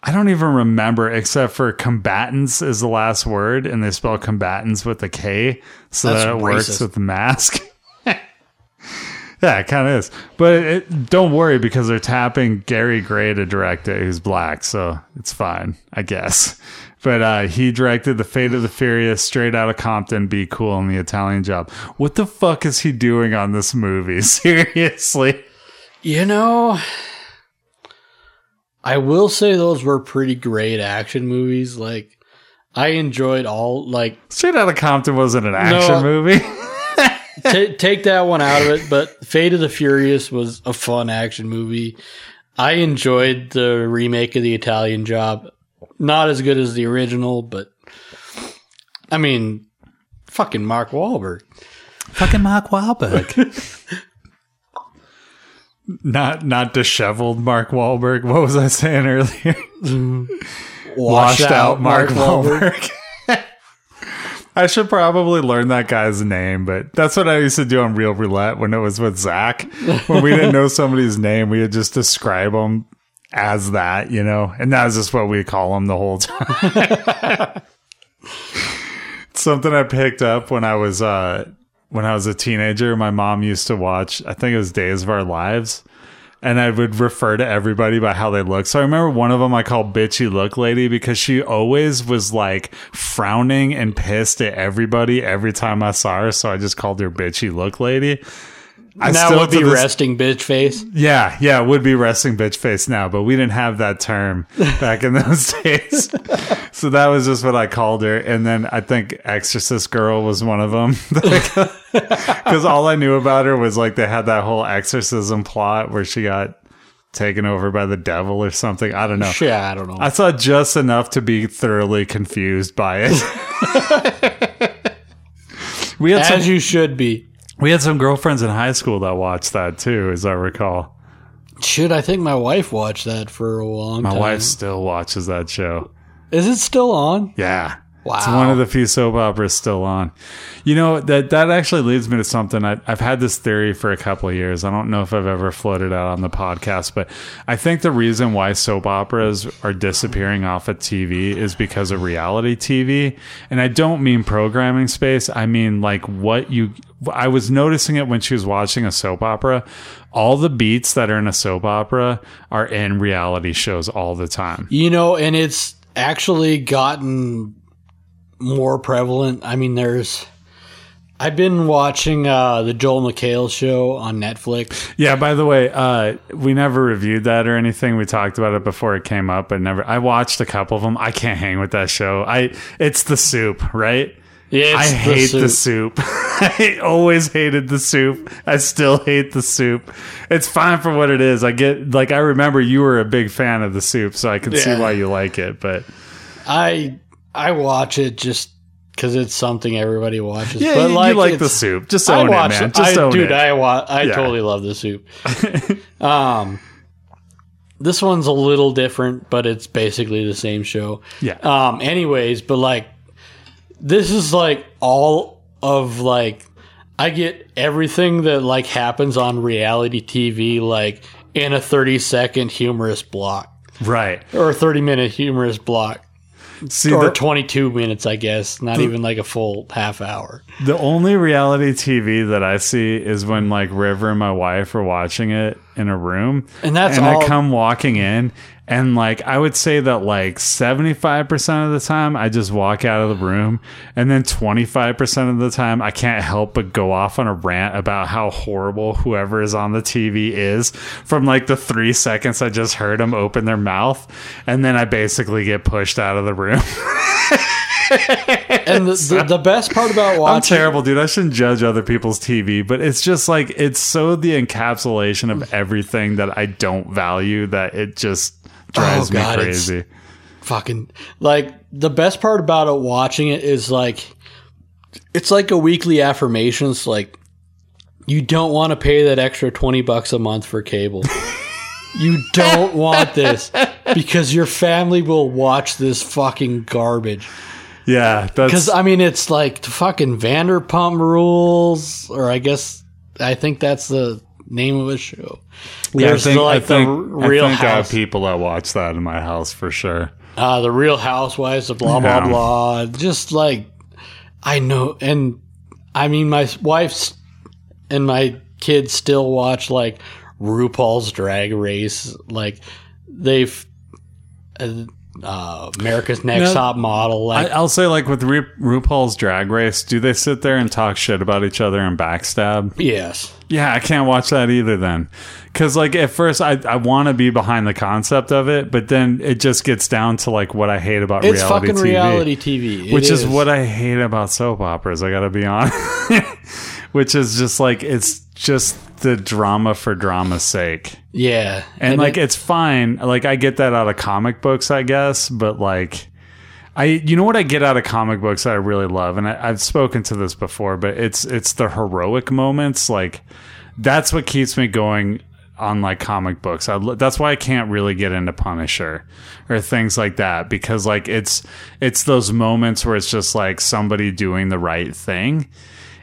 I don't even remember except for combatants is the last word and they spell combatants with a K so That's that it works with mask. yeah, it kind of is. But it, don't worry because they're tapping Gary Gray to direct it who's black, so it's fine, I guess. But uh, he directed The Fate of the Furious, Straight Out of Compton, Be Cool, and The Italian Job. What the fuck is he doing on this movie? Seriously? You know, I will say those were pretty great action movies. Like, I enjoyed all, like, Straight Out of Compton wasn't an action No. movie. ta take that one out of it, but Fate of the Furious was a fun action movie. I enjoyed the remake of The Italian Job. Not as good as the original, but I mean, fucking Mark Wahlberg. Fucking Mark Wahlberg. not not disheveled Mark Wahlberg. What was I saying earlier? Mm-hmm. Washed, out, Mark, Wahlberg. I should probably learn that guy's name, but that's what I used to do on Real Roulette when it was with Zach. When we didn't know somebody's name, we would just describe them as that, you know, and that was just what we call them the whole time. Something I picked up when I was uh when I was a teenager. My mom used to watch. I think it was Days of Our Lives and I would refer to everybody by how they look. So I remember one of them I called bitchy look lady because she always was like frowning and pissed at everybody every time I saw her. So I just called her bitchy look lady. I that still would be this- resting bitch face. Yeah, yeah, it would be resting bitch face now, but we didn't have that term back in those days. so that was just what I called her. And then I think Exorcist Girl was one of them. Because all I knew about her was like they had that whole exorcism plot where she got taken over by the devil or something. I don't know. Shit, I don't know. I saw just enough to be thoroughly confused by it. we had some As you should be. We had some girlfriends in high school that watched that too, as I recall. Should I think my wife watched that for a long My time? wife still watches that show. Is it still on? Yeah. Wow. It's one of the few soap operas still on. You know, that that actually leads me to something. I, I've had this theory for a couple of years. I don't know if I've ever floated out on the podcast, but I think the reason why soap operas are disappearing off of TV is because of reality TV. And I don't mean programming space. I mean like what you. I was noticing it when she was watching a soap opera. All the beats that are in a soap opera are in reality shows all the time. You know, and it's actually gotten more prevalent. I mean, there's. I've been watching uh, the Joel McHale show on Netflix. Yeah, by the way, uh, we never reviewed that or anything. We talked about it before it came up, but never. I watched a couple of them. I can't hang with that show. I it's the soup, right? Yeah, I hate the soup. soup. I always hated the soup. I still hate the soup. It's fine for what it is. I get like I remember you were a big fan of the soup, so I can see why you like it. But I I watch it just because it's something everybody watches. yeah, but you, like you like the soup. Just I own it, watch man. it. Just I, own dude, it. I wa- I Yeah. totally love the soup. um, this one's a little different, but it's basically the same show. yeah. Um, anyways, but like, this is like all of like, I get everything that like happens on reality TV, like in a 30 second humorous block right. or a 30 minute humorous block See, or the, 22 minutes, I guess, not even like a full half hour. The only reality TV that I see is when like River and my wife are watching it in a room, And that's and all- I come walking in, and like I would say that like seventy five percent of the time I just walk out of the room, and then twenty five percent of the time I can't help but go off on a rant about how horrible whoever is on the TV is from like the three seconds I just heard them open their mouth, and then I basically get pushed out of the room. And the, the, the best part about watching I'm terrible, dude. I shouldn't judge other people's TV, but it's just like it's so the encapsulation of everything that I don't value that it just drives Oh, God, me it's- crazy. fucking like the best part about it watching it is like it's like a weekly affirmations like you don't want to pay that extra 20 bucks a month for cable. You don't want this because your family will watch this fucking garbage. Yeah, because i mean it's like the fucking vanderpump rules or i guess i think that's the name of a show yeah, I there's think, the, like I think, the real I think I have people that watch that in my house for sure. uh, the Real Housewives, the blah blah Yeah. blah. Just like I know, and I mean, my wife's and my kids still watch like RuPaul's Drag Race. Like they've uh, uh, America's Next No, Top Model. I, Like I'll say, like with Ru- RuPaul's Drag Race, do they sit there and talk shit about each other and backstab? yes, Yeah, I can't watch that either then. Cause like at first I, I want to be behind the concept of it, but then it just gets down to like what I hate about it's reality fucking TV. reality TV, which is. what I hate about soap operas. I gotta be honest, which is just like it's just the drama for drama's sake, yeah, and, like it- it's fine. Like I get that out of comic books, I guess, but like. I, you know what I get out of comic books that I really love, and I, I've spoken to this before, but it's it's the heroic moments. Like that's what keeps me going on like comic books. I, that's why I can't really get into Punisher or things like that because like it's it's those moments where it's just like somebody doing the right thing.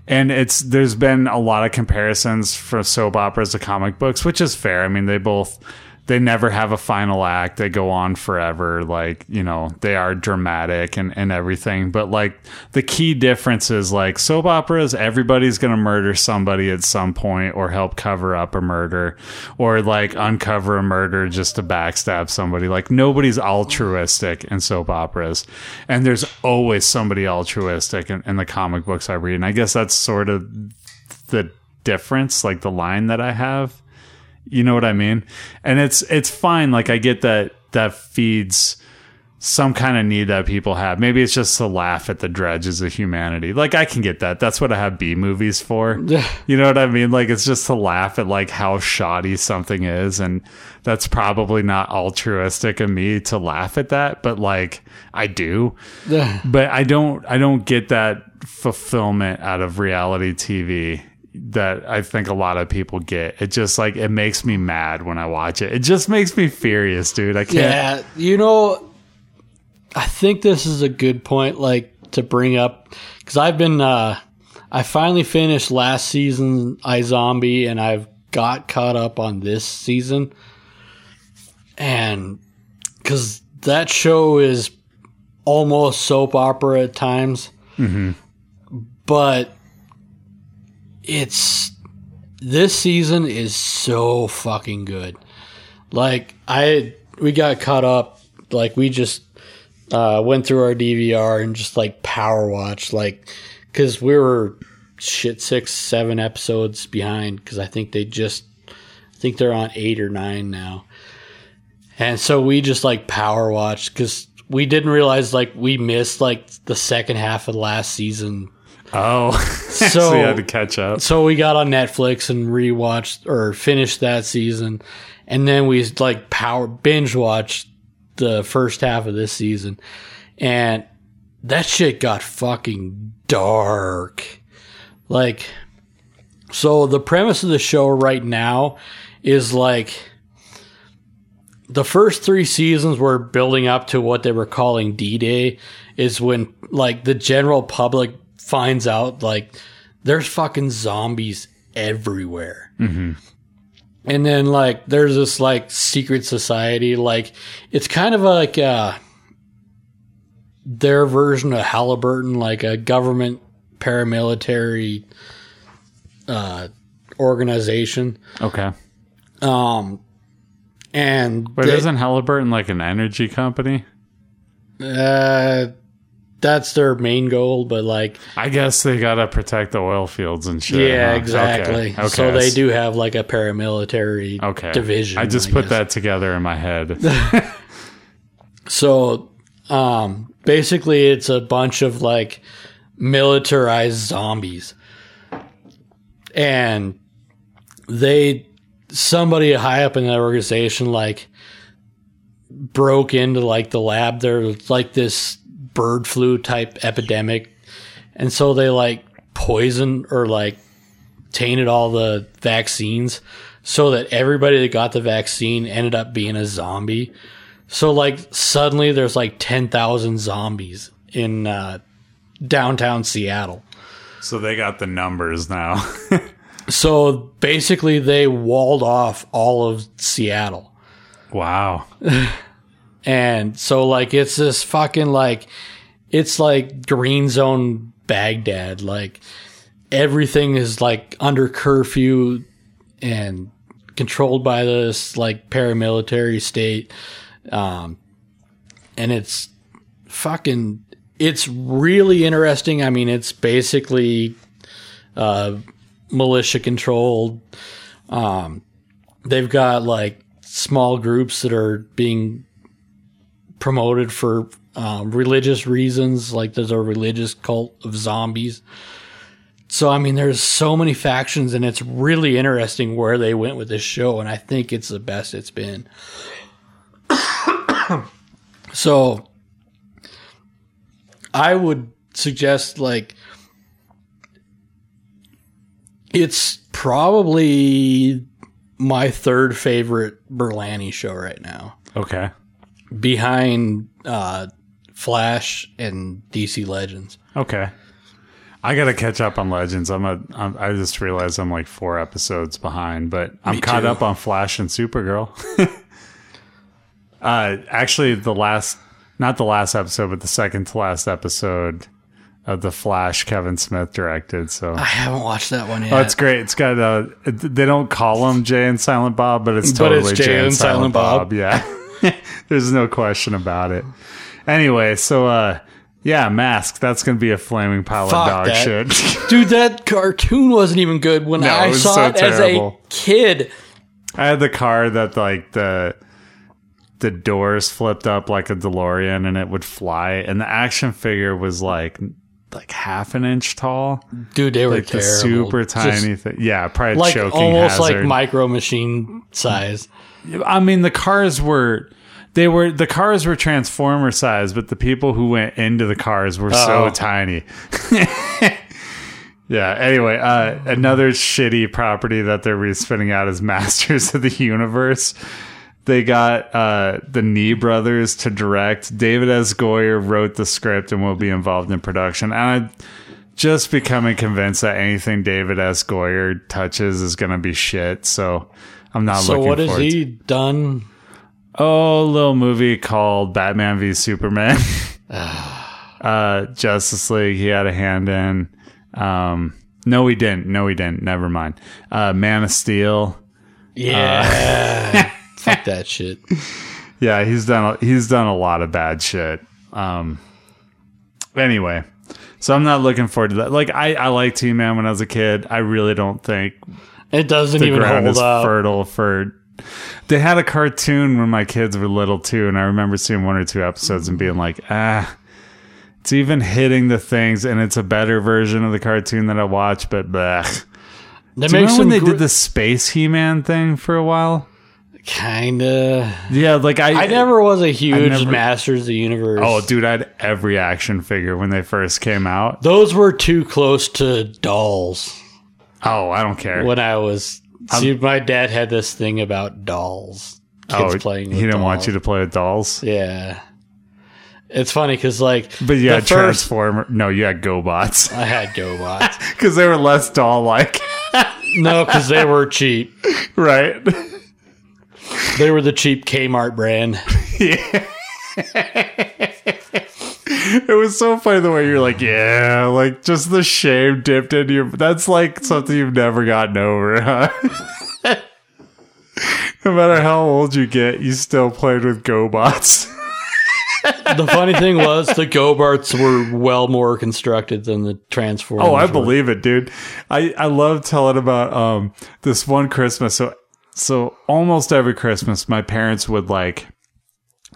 And it's there's been a lot of comparisons for soap operas to comic books, which is fair. I mean, they both they never have a final act. They go on forever. Like, you know, they are dramatic and, and everything. But like the key difference is like soap operas, everybody's going to murder somebody at some point or help cover up a murder or like uncover a murder just to backstab somebody. Like nobody's altruistic in soap operas. And there's always somebody altruistic in, in the comic books I read. And I guess that's sort of the difference, like the line that I have you know what I mean? And it's it's fine. Like I get that that feeds some kind of need that people have. Maybe it's just to laugh at the dredges of humanity. Like I can get that. That's what I have B movies for. you know what I mean? Like it's just to laugh at like how shoddy something is and that's probably not altruistic of me to laugh at that, but like I do. but I don't I don't get that fulfillment out of reality TV that I think a lot of people get. It just like it makes me mad when I watch it. It just makes me furious, dude. I can't. Yeah, you know, I think this is a good point, like to bring up because I've been. uh I finally finished last season iZombie, and I've got caught up on this season, and because that show is almost soap opera at times, mm-hmm. but it's this season is so fucking good. Like I we got caught up like we just uh, went through our DVR and just like power watched like cuz we were shit 6 7 episodes behind cuz I think they just I think they're on 8 or 9 now. And so we just like power watched cuz we didn't realize like we missed like the second half of last season Oh, so, you had to catch up. So we got on Netflix and rewatched or finished that season, and then we like power binge watched the first half of this season, and that shit got fucking dark. Like, so the premise of the show right now is like the first three seasons were building up to what they were calling D Day, is when like the general public finds out like there's fucking zombies everywhere. Mm-hmm. And then like there's this like secret society, like it's kind of like uh their version of Halliburton, like a government paramilitary uh organization. Okay. Um and But they, isn't Halliburton like an energy company? Uh that's their main goal, but like I guess they gotta protect the oil fields and shit. Yeah, huh? exactly. Okay. okay. So they do have like a paramilitary okay. division. I just I put guess. that together in my head. so um basically it's a bunch of like militarized zombies. And they somebody high up in that organization like broke into like the lab. There's like this bird flu type epidemic. And so they like poisoned or like tainted all the vaccines so that everybody that got the vaccine ended up being a zombie. So like suddenly there's like 10,000 zombies in uh, downtown Seattle. So they got the numbers now. so basically they walled off all of Seattle. Wow. And so like it's this fucking like it's like green zone Baghdad. Like everything is like under curfew and controlled by this like paramilitary state. Um and it's fucking it's really interesting. I mean, it's basically uh militia controlled. Um they've got like small groups that are being promoted for um, religious reasons. Like there's a religious cult of zombies. So I mean, there's so many factions, and it's really interesting where they went with this show, and I think it's the best it's been. so I would suggest like it's probably my third favorite Berlanti show right now, Okay. Behind uh, Flash and DC Legends. Okay. I gotta catch up on Legends. I'm a. I'm, I just realized I'm like four episodes behind, but I'm Me caught too. up on Flash and Supergirl. uh, actually, the last, not the last episode, but the second to last episode of the Flash, Kevin Smith directed. So. I haven't watched that one yet. Oh, it's great. It's got uh they don't call him Jay and Silent Bob, but it's But totally it's Jay and Silent Bob. Yeah. There's no question about it. Anyway, so uh yeah, Mask, that's gonna be a flaming pile Fuck of dog that. shit. Dude, that cartoon wasn't even good when No, I it saw so it as a kid. I had the car that like the the doors flipped up like a DeLorean and it would fly and the action figure was like like half an inch tall. Dude, they were Like the terrible. super Just tiny thing. Yeah, probably like choking almost hazard. like micro machine size. I mean, the cars were they were the cars were transformer size, but the people who went into the cars were so Oh. tiny. yeah. Anyway, uh, another shitty property that they're respinning out is Masters of the Universe. They got uh, the Nee brothers to direct. David S. Goyer wrote the script and will be involved in production. And I'm just becoming convinced that anything David S. Goyer touches is going to be shit. So I'm not So looking what has forward to he done? Oh, little movie called Batman v Superman. uh, Justice League, he had a hand in. Um, no, he didn't. No, he didn't. Never mind. Uh, Man of Steel. Yeah. Fuck that shit. Yeah, he's done. A, he's done a lot of bad shit. Um, anyway, so I'm not looking forward to that. Like I, I liked He-Man when I was a kid. I really don't think It doesn't even hold is up. fertile for. They had a cartoon when my kids were little too, and I remember seeing one or two episodes and being like, ah, it's even hitting the things, and it's a better version of the cartoon that I watched, but bleh. That Do you remember when they him did the Space He Man thing for a while? kinda. Yeah, like I, I never was a huge never- Masters of the Universe. Oh, dude, I had every action figure when they first came out. Those were too close to dolls Oh, I don't care. when I was. See, my dad had this thing about dolls. Kids oh, playing. he didn't want you to play with dolls. Yeah. It's funny because like, But you the had first- Transformer. No, you had GoBots I had GoBots. because they were less doll-like, no, because they were cheap. right? They were the cheap Kmart brand. It was so funny the way you're like, yeah, like just the shame dipped into your. That's like something you've never gotten over, huh? no matter how old you get, you still played with GoBots. The funny thing was the GoBots were well more constructed than the Transformers. Oh, I were. believe it, dude. I I love telling about um this one Christmas. So so almost every Christmas, my parents would like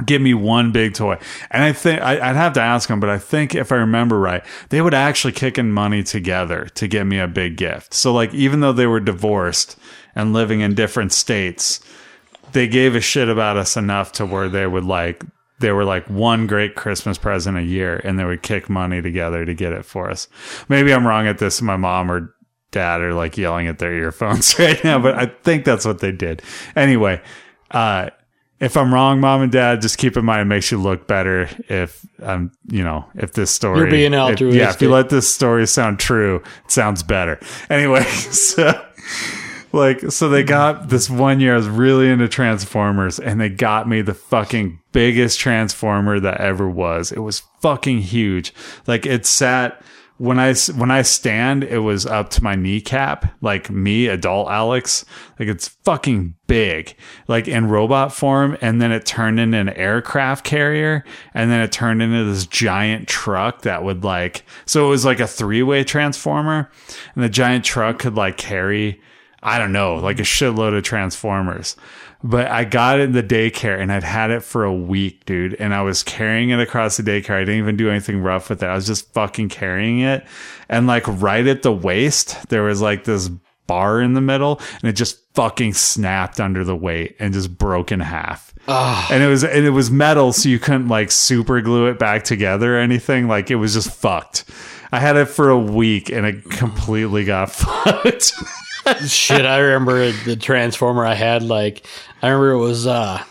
give me one big toy, and I think I, I'd have to ask them, but I think if I remember right, they would actually kick in money together to get me a big gift. So like even though they were divorced and living in different states, they gave a shit about us enough to where they would like they were like one great Christmas present a year and they would kick money together to get it for us. Maybe I'm wrong at this. My mom or dad are like yelling at their earphones right now, but I think that's what they did. Anyway, uh, if I'm wrong, mom and dad, just keep in mind it makes you look better if I'm, you know if this story You're being if- yeah, if you let this story sound true, it sounds better. Anyway, so like so they got this one year I was really into Transformers and they got me the fucking biggest transformer that ever was. It was fucking huge. Like it sat when I when I stand, it was up to my kneecap, like me, adult Alex. Like it's fucking big, like in robot form, and then it turned into an aircraft carrier, and then it turned into this giant truck that would like. So it was like a three way transformer, and the giant truck could like carry, I don't know, like a shitload of transformers. But I got it in the daycare and I'd had it for a week, dude. And I was carrying it across the daycare. I didn't even do anything rough with it. I was just fucking carrying it. And like right at the waist, there was like this bar in the middle and it just fucking snapped under the weight and just broke in half. Ah. And it was and it was metal, so you couldn't like super glue it back together or anything. Like it was just fucked. I had it for a week and it completely got fucked. Shit, I remember the Transformer I had. Like, I remember it was. uh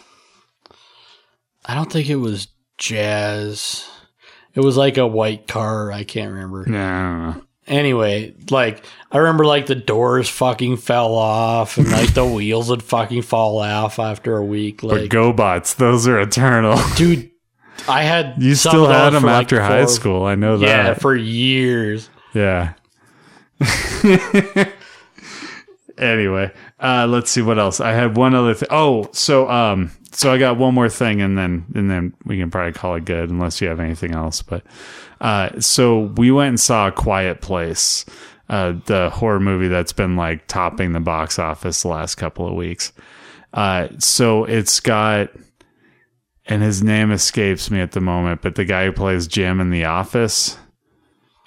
I don't think it was Jazz. It was like a white car. I can't remember. Yeah, I don't know. Anyway, like I remember, like the doors fucking fell off, and like the wheels would fucking fall off after a week. Like But GoBots, those are eternal. dude, I had You still had them for, like, after high four- school. I know that. Yeah, for years. Yeah. anyway, uh, let's see what else. I had one other thing. Oh, so um, so I got one more thing, and then and then we can probably call it good, unless you have anything else. But uh, so we went and saw a Quiet Place, uh, the horror movie that's been like topping the box office the last couple of weeks. Uh, so it's got. And his name escapes me at the moment, but the guy who plays Jim in The Office.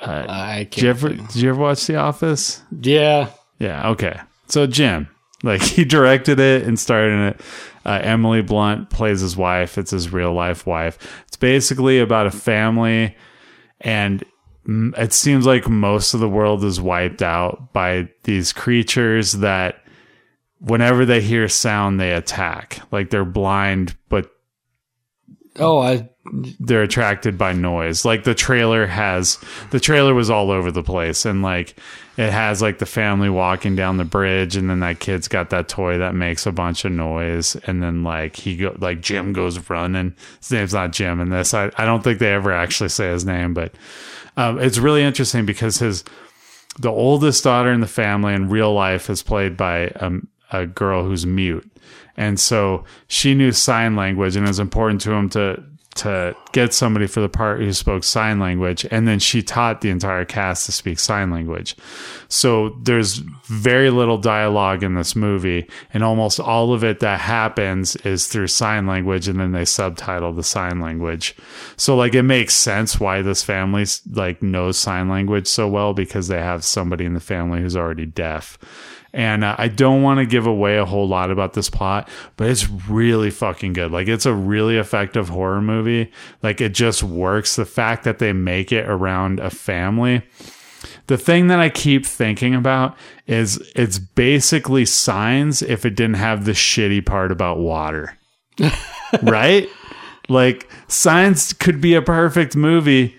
I Did you ever did you ever watch The Office? yeah, Yeah, okay. So Jim, like he directed it and starred in it. Uh, Emily Blunt plays his wife. It's his real life wife. It's basically about a family, and it seems like most of the world is wiped out by these creatures that, whenever they hear sound, they attack. Like they're blind, but Oh, I they're attracted by noise. Like the trailer has the trailer was all over the place and like it has like the family walking down the bridge and then that kid's got that toy that makes a bunch of noise and then like he go like Jim goes running. His name's not Jim in this. I, I don't think they ever actually say his name, but um, it's really interesting because his the oldest daughter in the family in real life is played by um, a girl who's mute. And so she knew sign language and it was important to him to to get somebody for the part who spoke sign language and then she taught the entire cast to speak sign language. So there's very little dialogue in this movie and almost all of it that happens is through sign language and then they subtitle the sign language. So like it makes sense why this family like knows sign language so well because they have somebody in the family who's already deaf. And uh, I don't want to give away a whole lot about this plot, but it's really fucking good. Like it's a really effective horror movie. Like it just works. The fact that they make it around a family. The thing that I keep thinking about is it's basically signs if it didn't have the shitty part about water. right? Like signs could be a perfect movie,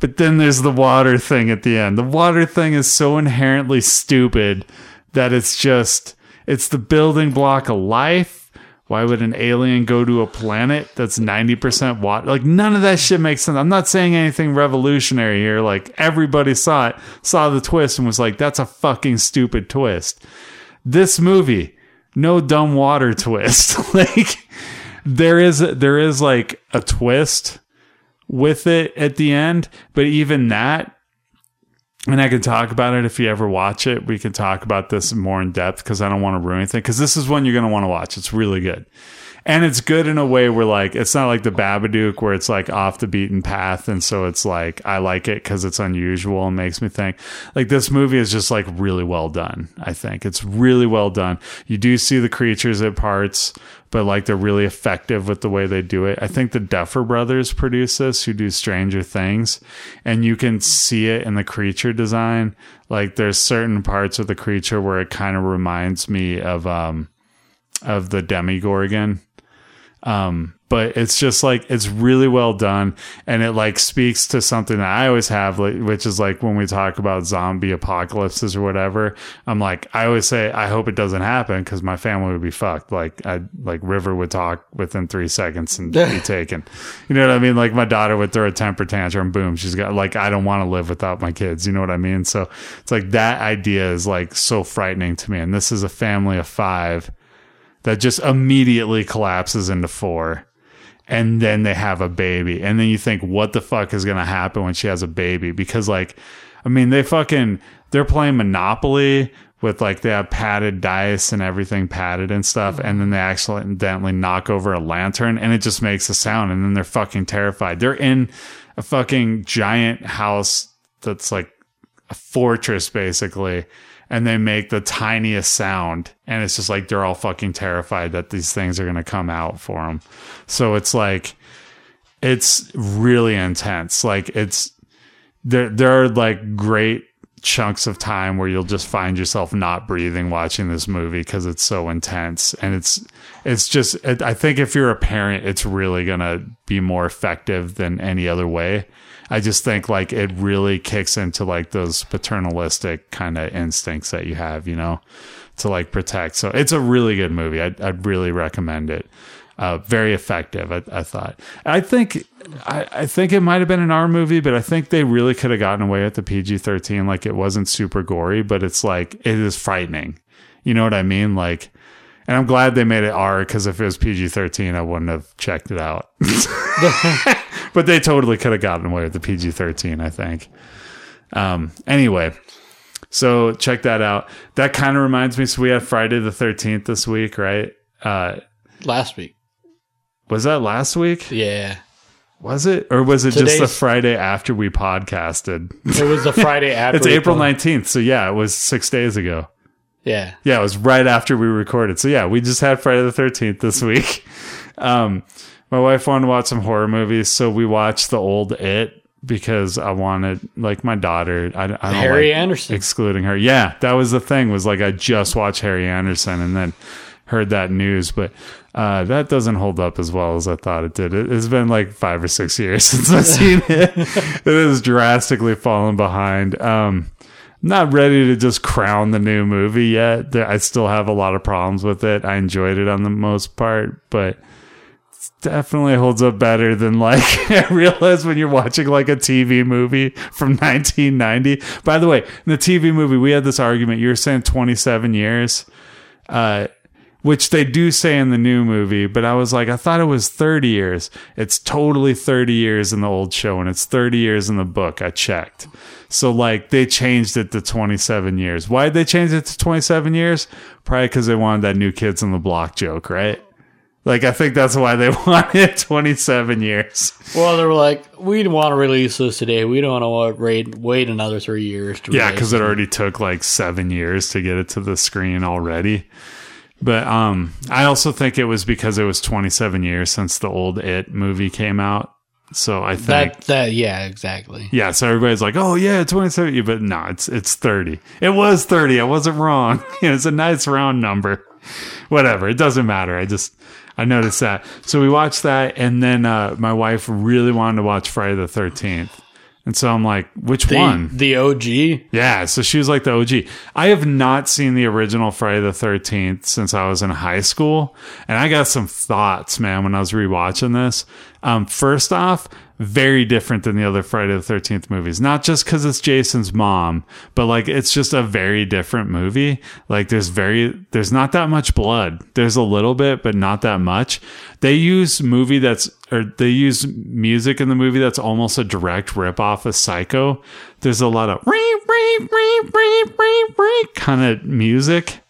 but then there's the water thing at the end. The water thing is so inherently stupid that it's just it's the building block of life. Why would an alien go to a planet that's 90% water? Like none of that shit makes sense. I'm not saying anything revolutionary here. Like everybody saw it, saw the twist and was like, that's a fucking stupid twist. This movie, no dumb water twist. like there is there is like a twist with it at the end, but even that and I can talk about it if you ever watch it. We can talk about this more in depth because I don't want to ruin anything. Because this is one you're going to want to watch. It's really good. And it's good in a way where, like, it's not like the Babadook where it's like off the beaten path. And so it's like, I like it because it's unusual and makes me think. Like, this movie is just like really well done. I think it's really well done. You do see the creatures at parts, but like they're really effective with the way they do it. I think the Duffer Brothers produce this, who do Stranger Things, and you can see it in the creature design. Like there's certain parts of the creature where it kind of reminds me of um of the Demogorgon. Um, but it's just like it's really well done and it like speaks to something that I always have like which is like when we talk about zombie apocalypses or whatever I'm like I always say I hope it doesn't happen cuz my family would be fucked. Like I like River would talk within 3 seconds and be taken. You know what I mean? Like my daughter would throw a temper tantrum boom she's got like I don't want to live without my kids you know what I mean? So it's like that idea is like so frightening to me and this is a family of 5 that just immediately collapses into 4 and then they have a baby. And then you think what the fuck is going to happen when she has a baby? Because like i mean they fucking they're playing monopoly with like they have padded dice and everything padded and stuff. Mm-hmm. And then they accidentally knock over a lantern and it just makes a sound. And then they're fucking terrified. They're in a fucking giant house that's like a fortress basically and they make the tiniest sound. And it's just like they're all fucking terrified that these things are going to come out for them so it's like it's really intense. Like it's there there are like great chunks of time where you'll just find yourself not breathing watching this movie because it's so intense. And it's it's just it, i think if you're a parent it's really gonna be more effective than any other way i just think like it really kicks into like those paternalistic kind of instincts that you have you know to like protect so it's a really good movie i'd, I'd really recommend it uh, very effective. I, I thought. I think I, I think it might have been an R movie, but I think they really could have gotten away with the PG thirteen. Like it wasn't super gory, but it's like it is frightening. You know what I mean? Like, and I'm glad they made it R because if it was PG thirteen, I wouldn't have checked it out. but they totally could have gotten away with the PG thirteen. I think. Um. Anyway. So check that out. That kind of reminds me. So we had Friday the Thirteenth this week, right? Uh, Last week. was that last week? Yeah. Was it, or was it just the Friday after we podcasted? It was the Friday after. it's April pulled- nineteenth, so yeah, it was six days ago. Yeah. Yeah, it was right after we recorded. So yeah, we just had Friday the thirteenth this week. Um, my wife wanted to watch some horror movies, so we watched the old It because I wanted, like, my daughter. I, I don't Harry like Anderson. excluding her. Yeah, that was the thing. Was like I just watched Harry Anderson and then heard that news, but uh, that doesn't hold up as well as I thought it did. It, it's been like five or six years since I've seen it. it has drastically fallen behind. Um, not ready to just crown the new movie yet. I still have a lot of problems with it. I enjoyed it on the most part, but definitely holds up better than like I realize when you're watching like a TV movie from 1990. By the way, in the TV movie, we had this argument. You were saying 27 years, uh, which they do say in the new movie, but I was like, I thought it was 30 years. It's totally 30 years in the old show, and it's 30 years in the book. I checked. So, like, they changed it to 27 years. Why'd they change it to 27 years? Probably because they wanted that new kids on the block joke, right? Like, I think that's why they wanted 27 years. Well, they were like, we want to release this today. We don't want to wait, wait another three years to Yeah, because it already took like seven years to get it to the screen already. But um, I also think it was because it was 27 years since the old It movie came out. So I think that. That yeah, exactly. yeah. So everybody's like, "Oh yeah, 27," but no, it's it's 30. It was 30. I wasn't wrong. it's a nice round number. Whatever. It doesn't matter. I just I noticed that. So we watched that, and then uh, my wife really wanted to watch Friday the 13th, and so I'm like, "Which The one?" the OG. Yeah, so she was like the OG. I have not seen the original Friday the 13th since I was in high school. And I got some thoughts, man, when I was rewatching this. Um, first off, very different than the other Friday the 13th movies. Not just because it's Jason's mom, but like it's just a very different movie. Like there's very, there's not that much blood. There's a little bit, but not that much. They use movie that's, or they use music in the movie that's almost a direct rip off of Psycho. There's a lot of kind of music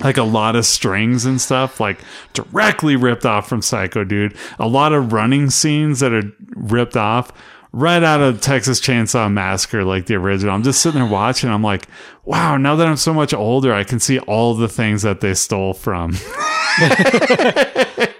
like a lot of strings and stuff, like directly ripped off from Psycho, dude. A lot of running scenes that are ripped off right out of Texas Chainsaw Massacre, like the original. I'm just sitting there watching. I'm like, wow, now that I'm so much older, I can see all the things that they stole from.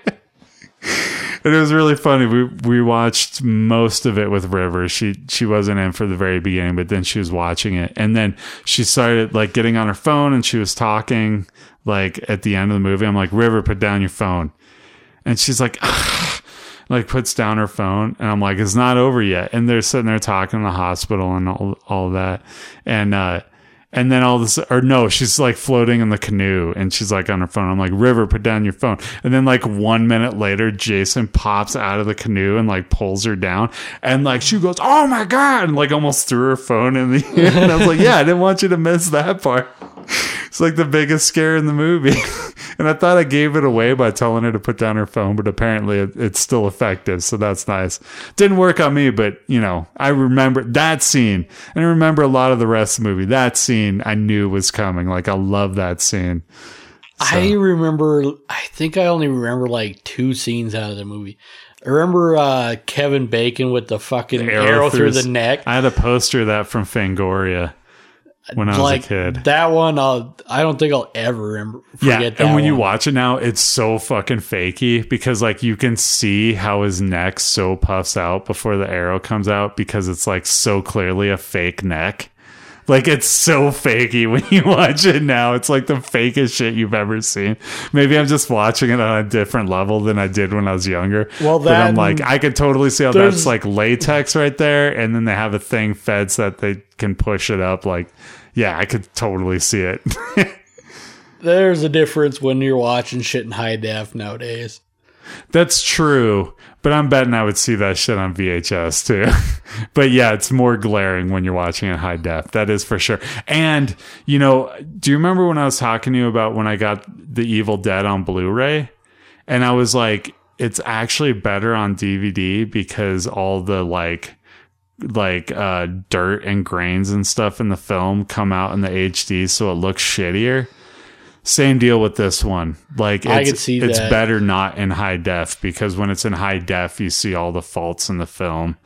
It was really funny. We we watched most of it with River. She she wasn't in for the very beginning, but then she was watching it, and then she started like getting on her phone and she was talking like at the end of the movie. I'm like, River, put down your phone, and she's like. like puts down her phone and I'm like, it's not over yet. And they're sitting there talking in the hospital and all, all that. And, uh, and then all this, or no, she's like floating in the canoe and she's like on her phone. I'm like, River, put down your phone. And then like one minute later, Jason pops out of the canoe and like pulls her down. And like she goes, Oh my God. And like almost threw her phone in the air. And I was like, Yeah, I didn't want you to miss that part. It's like the biggest scare in the movie. and I thought I gave it away by telling her to put down her phone, but apparently it, it's still effective. So that's nice. Didn't work on me, but you know, I remember that scene and I remember a lot of the rest of the movie. That scene I knew was coming. Like I love that scene. I remember. I think I only remember like two scenes out of the movie. I remember uh, Kevin Bacon with the fucking arrow arrow, through through his- the neck. I had a poster of that from Fangoria when I was like a kid. that one. I'll, I don't think I'll ever remember. Yeah, that and when you watch it now, it's so fucking fakey because like you can see how his neck so puffs out before the arrow comes out because it's like so clearly a fake neck. Like it's so fakey when you watch it now. It's like the fakest shit you've ever seen. Maybe I'm just watching it on a different level than I did when I was younger. Well, but I'm like, I could totally see how that's like latex right there, and then they have a thing fed so that they can push it up. Like, yeah, I could totally see it. There's a difference when you're watching shit in high def nowadays. That's true, but I'm betting I would see that shit on VHS too. but yeah, it's more glaring when you're watching in high def. That is for sure. And you know, do you remember when I was talking to you about when I got The Evil Dead on Blu-ray? And I was like, it's actually better on DVD because all the like like uh dirt and grains and stuff in the film come out in the HD so it looks shittier. Same deal with this one. Like I it's, could see it's that. better not in high def because when it's in high def, you see all the faults in the film,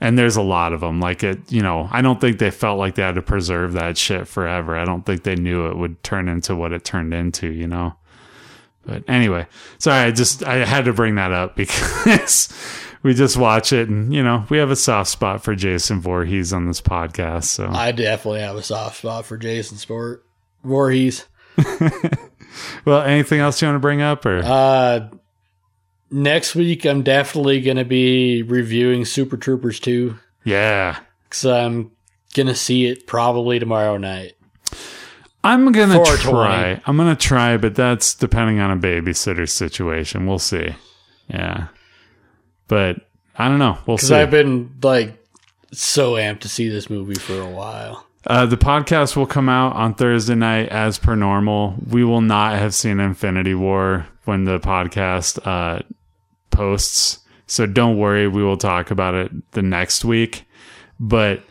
and there's a lot of them. Like it, you know, I don't think they felt like they had to preserve that shit forever. I don't think they knew it would turn into what it turned into. You know. But anyway, sorry, I just I had to bring that up because we just watch it, and you know, we have a soft spot for Jason Voorhees on this podcast. So I definitely have a soft spot for Jason Sport Voorhees. well, anything else you want to bring up or? Uh, next week, I'm definitely going to be reviewing Super Troopers 2 yeah. because I'm going to see it probably tomorrow night. I'm gonna try. I'm gonna try, but that's depending on a babysitter situation. We'll see. Yeah, but I don't know. We'll see. I've been like so amped to see this movie for a while. Uh, the podcast will come out on Thursday night as per normal. We will not have seen Infinity War when the podcast uh, posts. So don't worry. We will talk about it the next week. But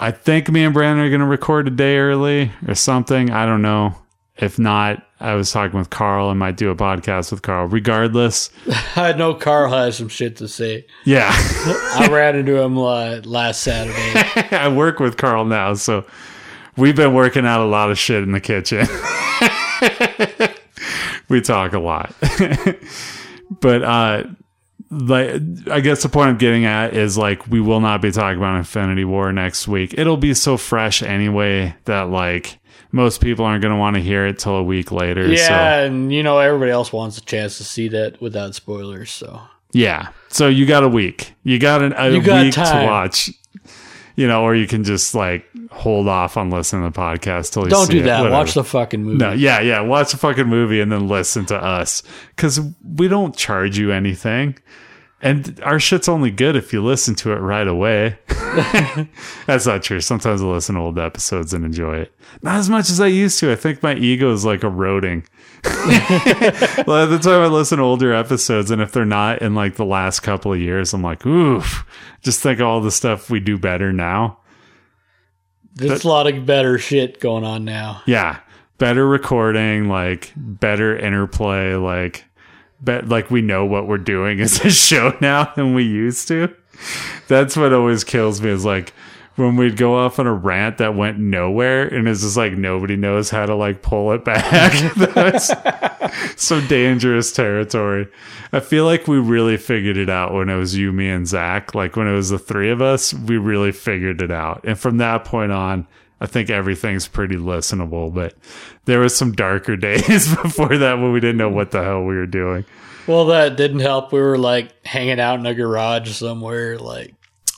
I think me and Brandon are going to record a day early or something. I don't know. If not, I was talking with Carl and might do a podcast with Carl. Regardless, I know Carl has some shit to say. yeah. I ran into him uh, last Saturday. I work with Carl now, so we've been working out a lot of shit in the kitchen. we talk a lot. but uh like I guess the point I'm getting at is like we will not be talking about Infinity War next week. It'll be so fresh anyway that like most people aren't going to want to hear it till a week later. yeah, So and you know everybody else wants a chance to see that without spoilers. So Yeah. So you got a week. You got an, a You got week to watch. You know, or you can just like hold off on listening to the podcast till you don't do that. Watch the fucking movie. No, yeah, yeah. Watch the fucking movie and then listen to us because we don't charge you anything, and our shit's only good if you listen to it right away. That's not true. Sometimes I listen to old episodes and enjoy it. Not as much as I used to. I think my ego is like eroding. well, at the time I listen to older episodes, and if they're not in like the last couple of years, I'm like, oof. Just think of all the stuff we do better now. There's a lot of better shit going on now. Yeah, better recording, like better interplay, like bet like we know what we're doing as a show now than we used to. That's what always kills me is like when we'd go off on a rant that went nowhere and it's just like nobody knows how to like pull it back. That's some dangerous territory. I feel like we really figured it out when it was you, me, and Zach. Like when it was the three of us, we really figured it out. And from that point on, I think everything's pretty listenable. But there was some darker days before that when we didn't know what the hell we were doing. Well, that didn't help. We were like hanging out in a garage somewhere. Like,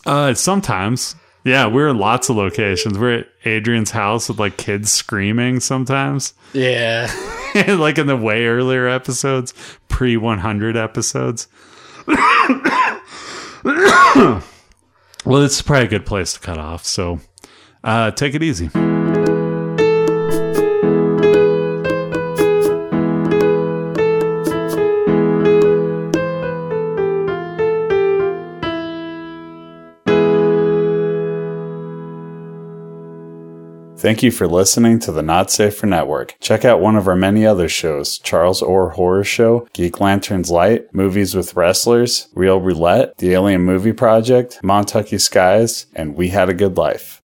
Uh, sometimes. Yeah, we're in lots of locations. We're at Adrian's house with like kids screaming sometimes. yeah, like in the way earlier episodes, pre 100 episodes. well, it's probably a good place to cut off. So uh, take it easy. Thank you for listening to the Not Safer Network. Check out one of our many other shows Charles Orr Horror Show, Geek Lanterns Light, Movies with Wrestlers, Real Roulette, The Alien Movie Project, Montucky Skies, and We Had a Good Life.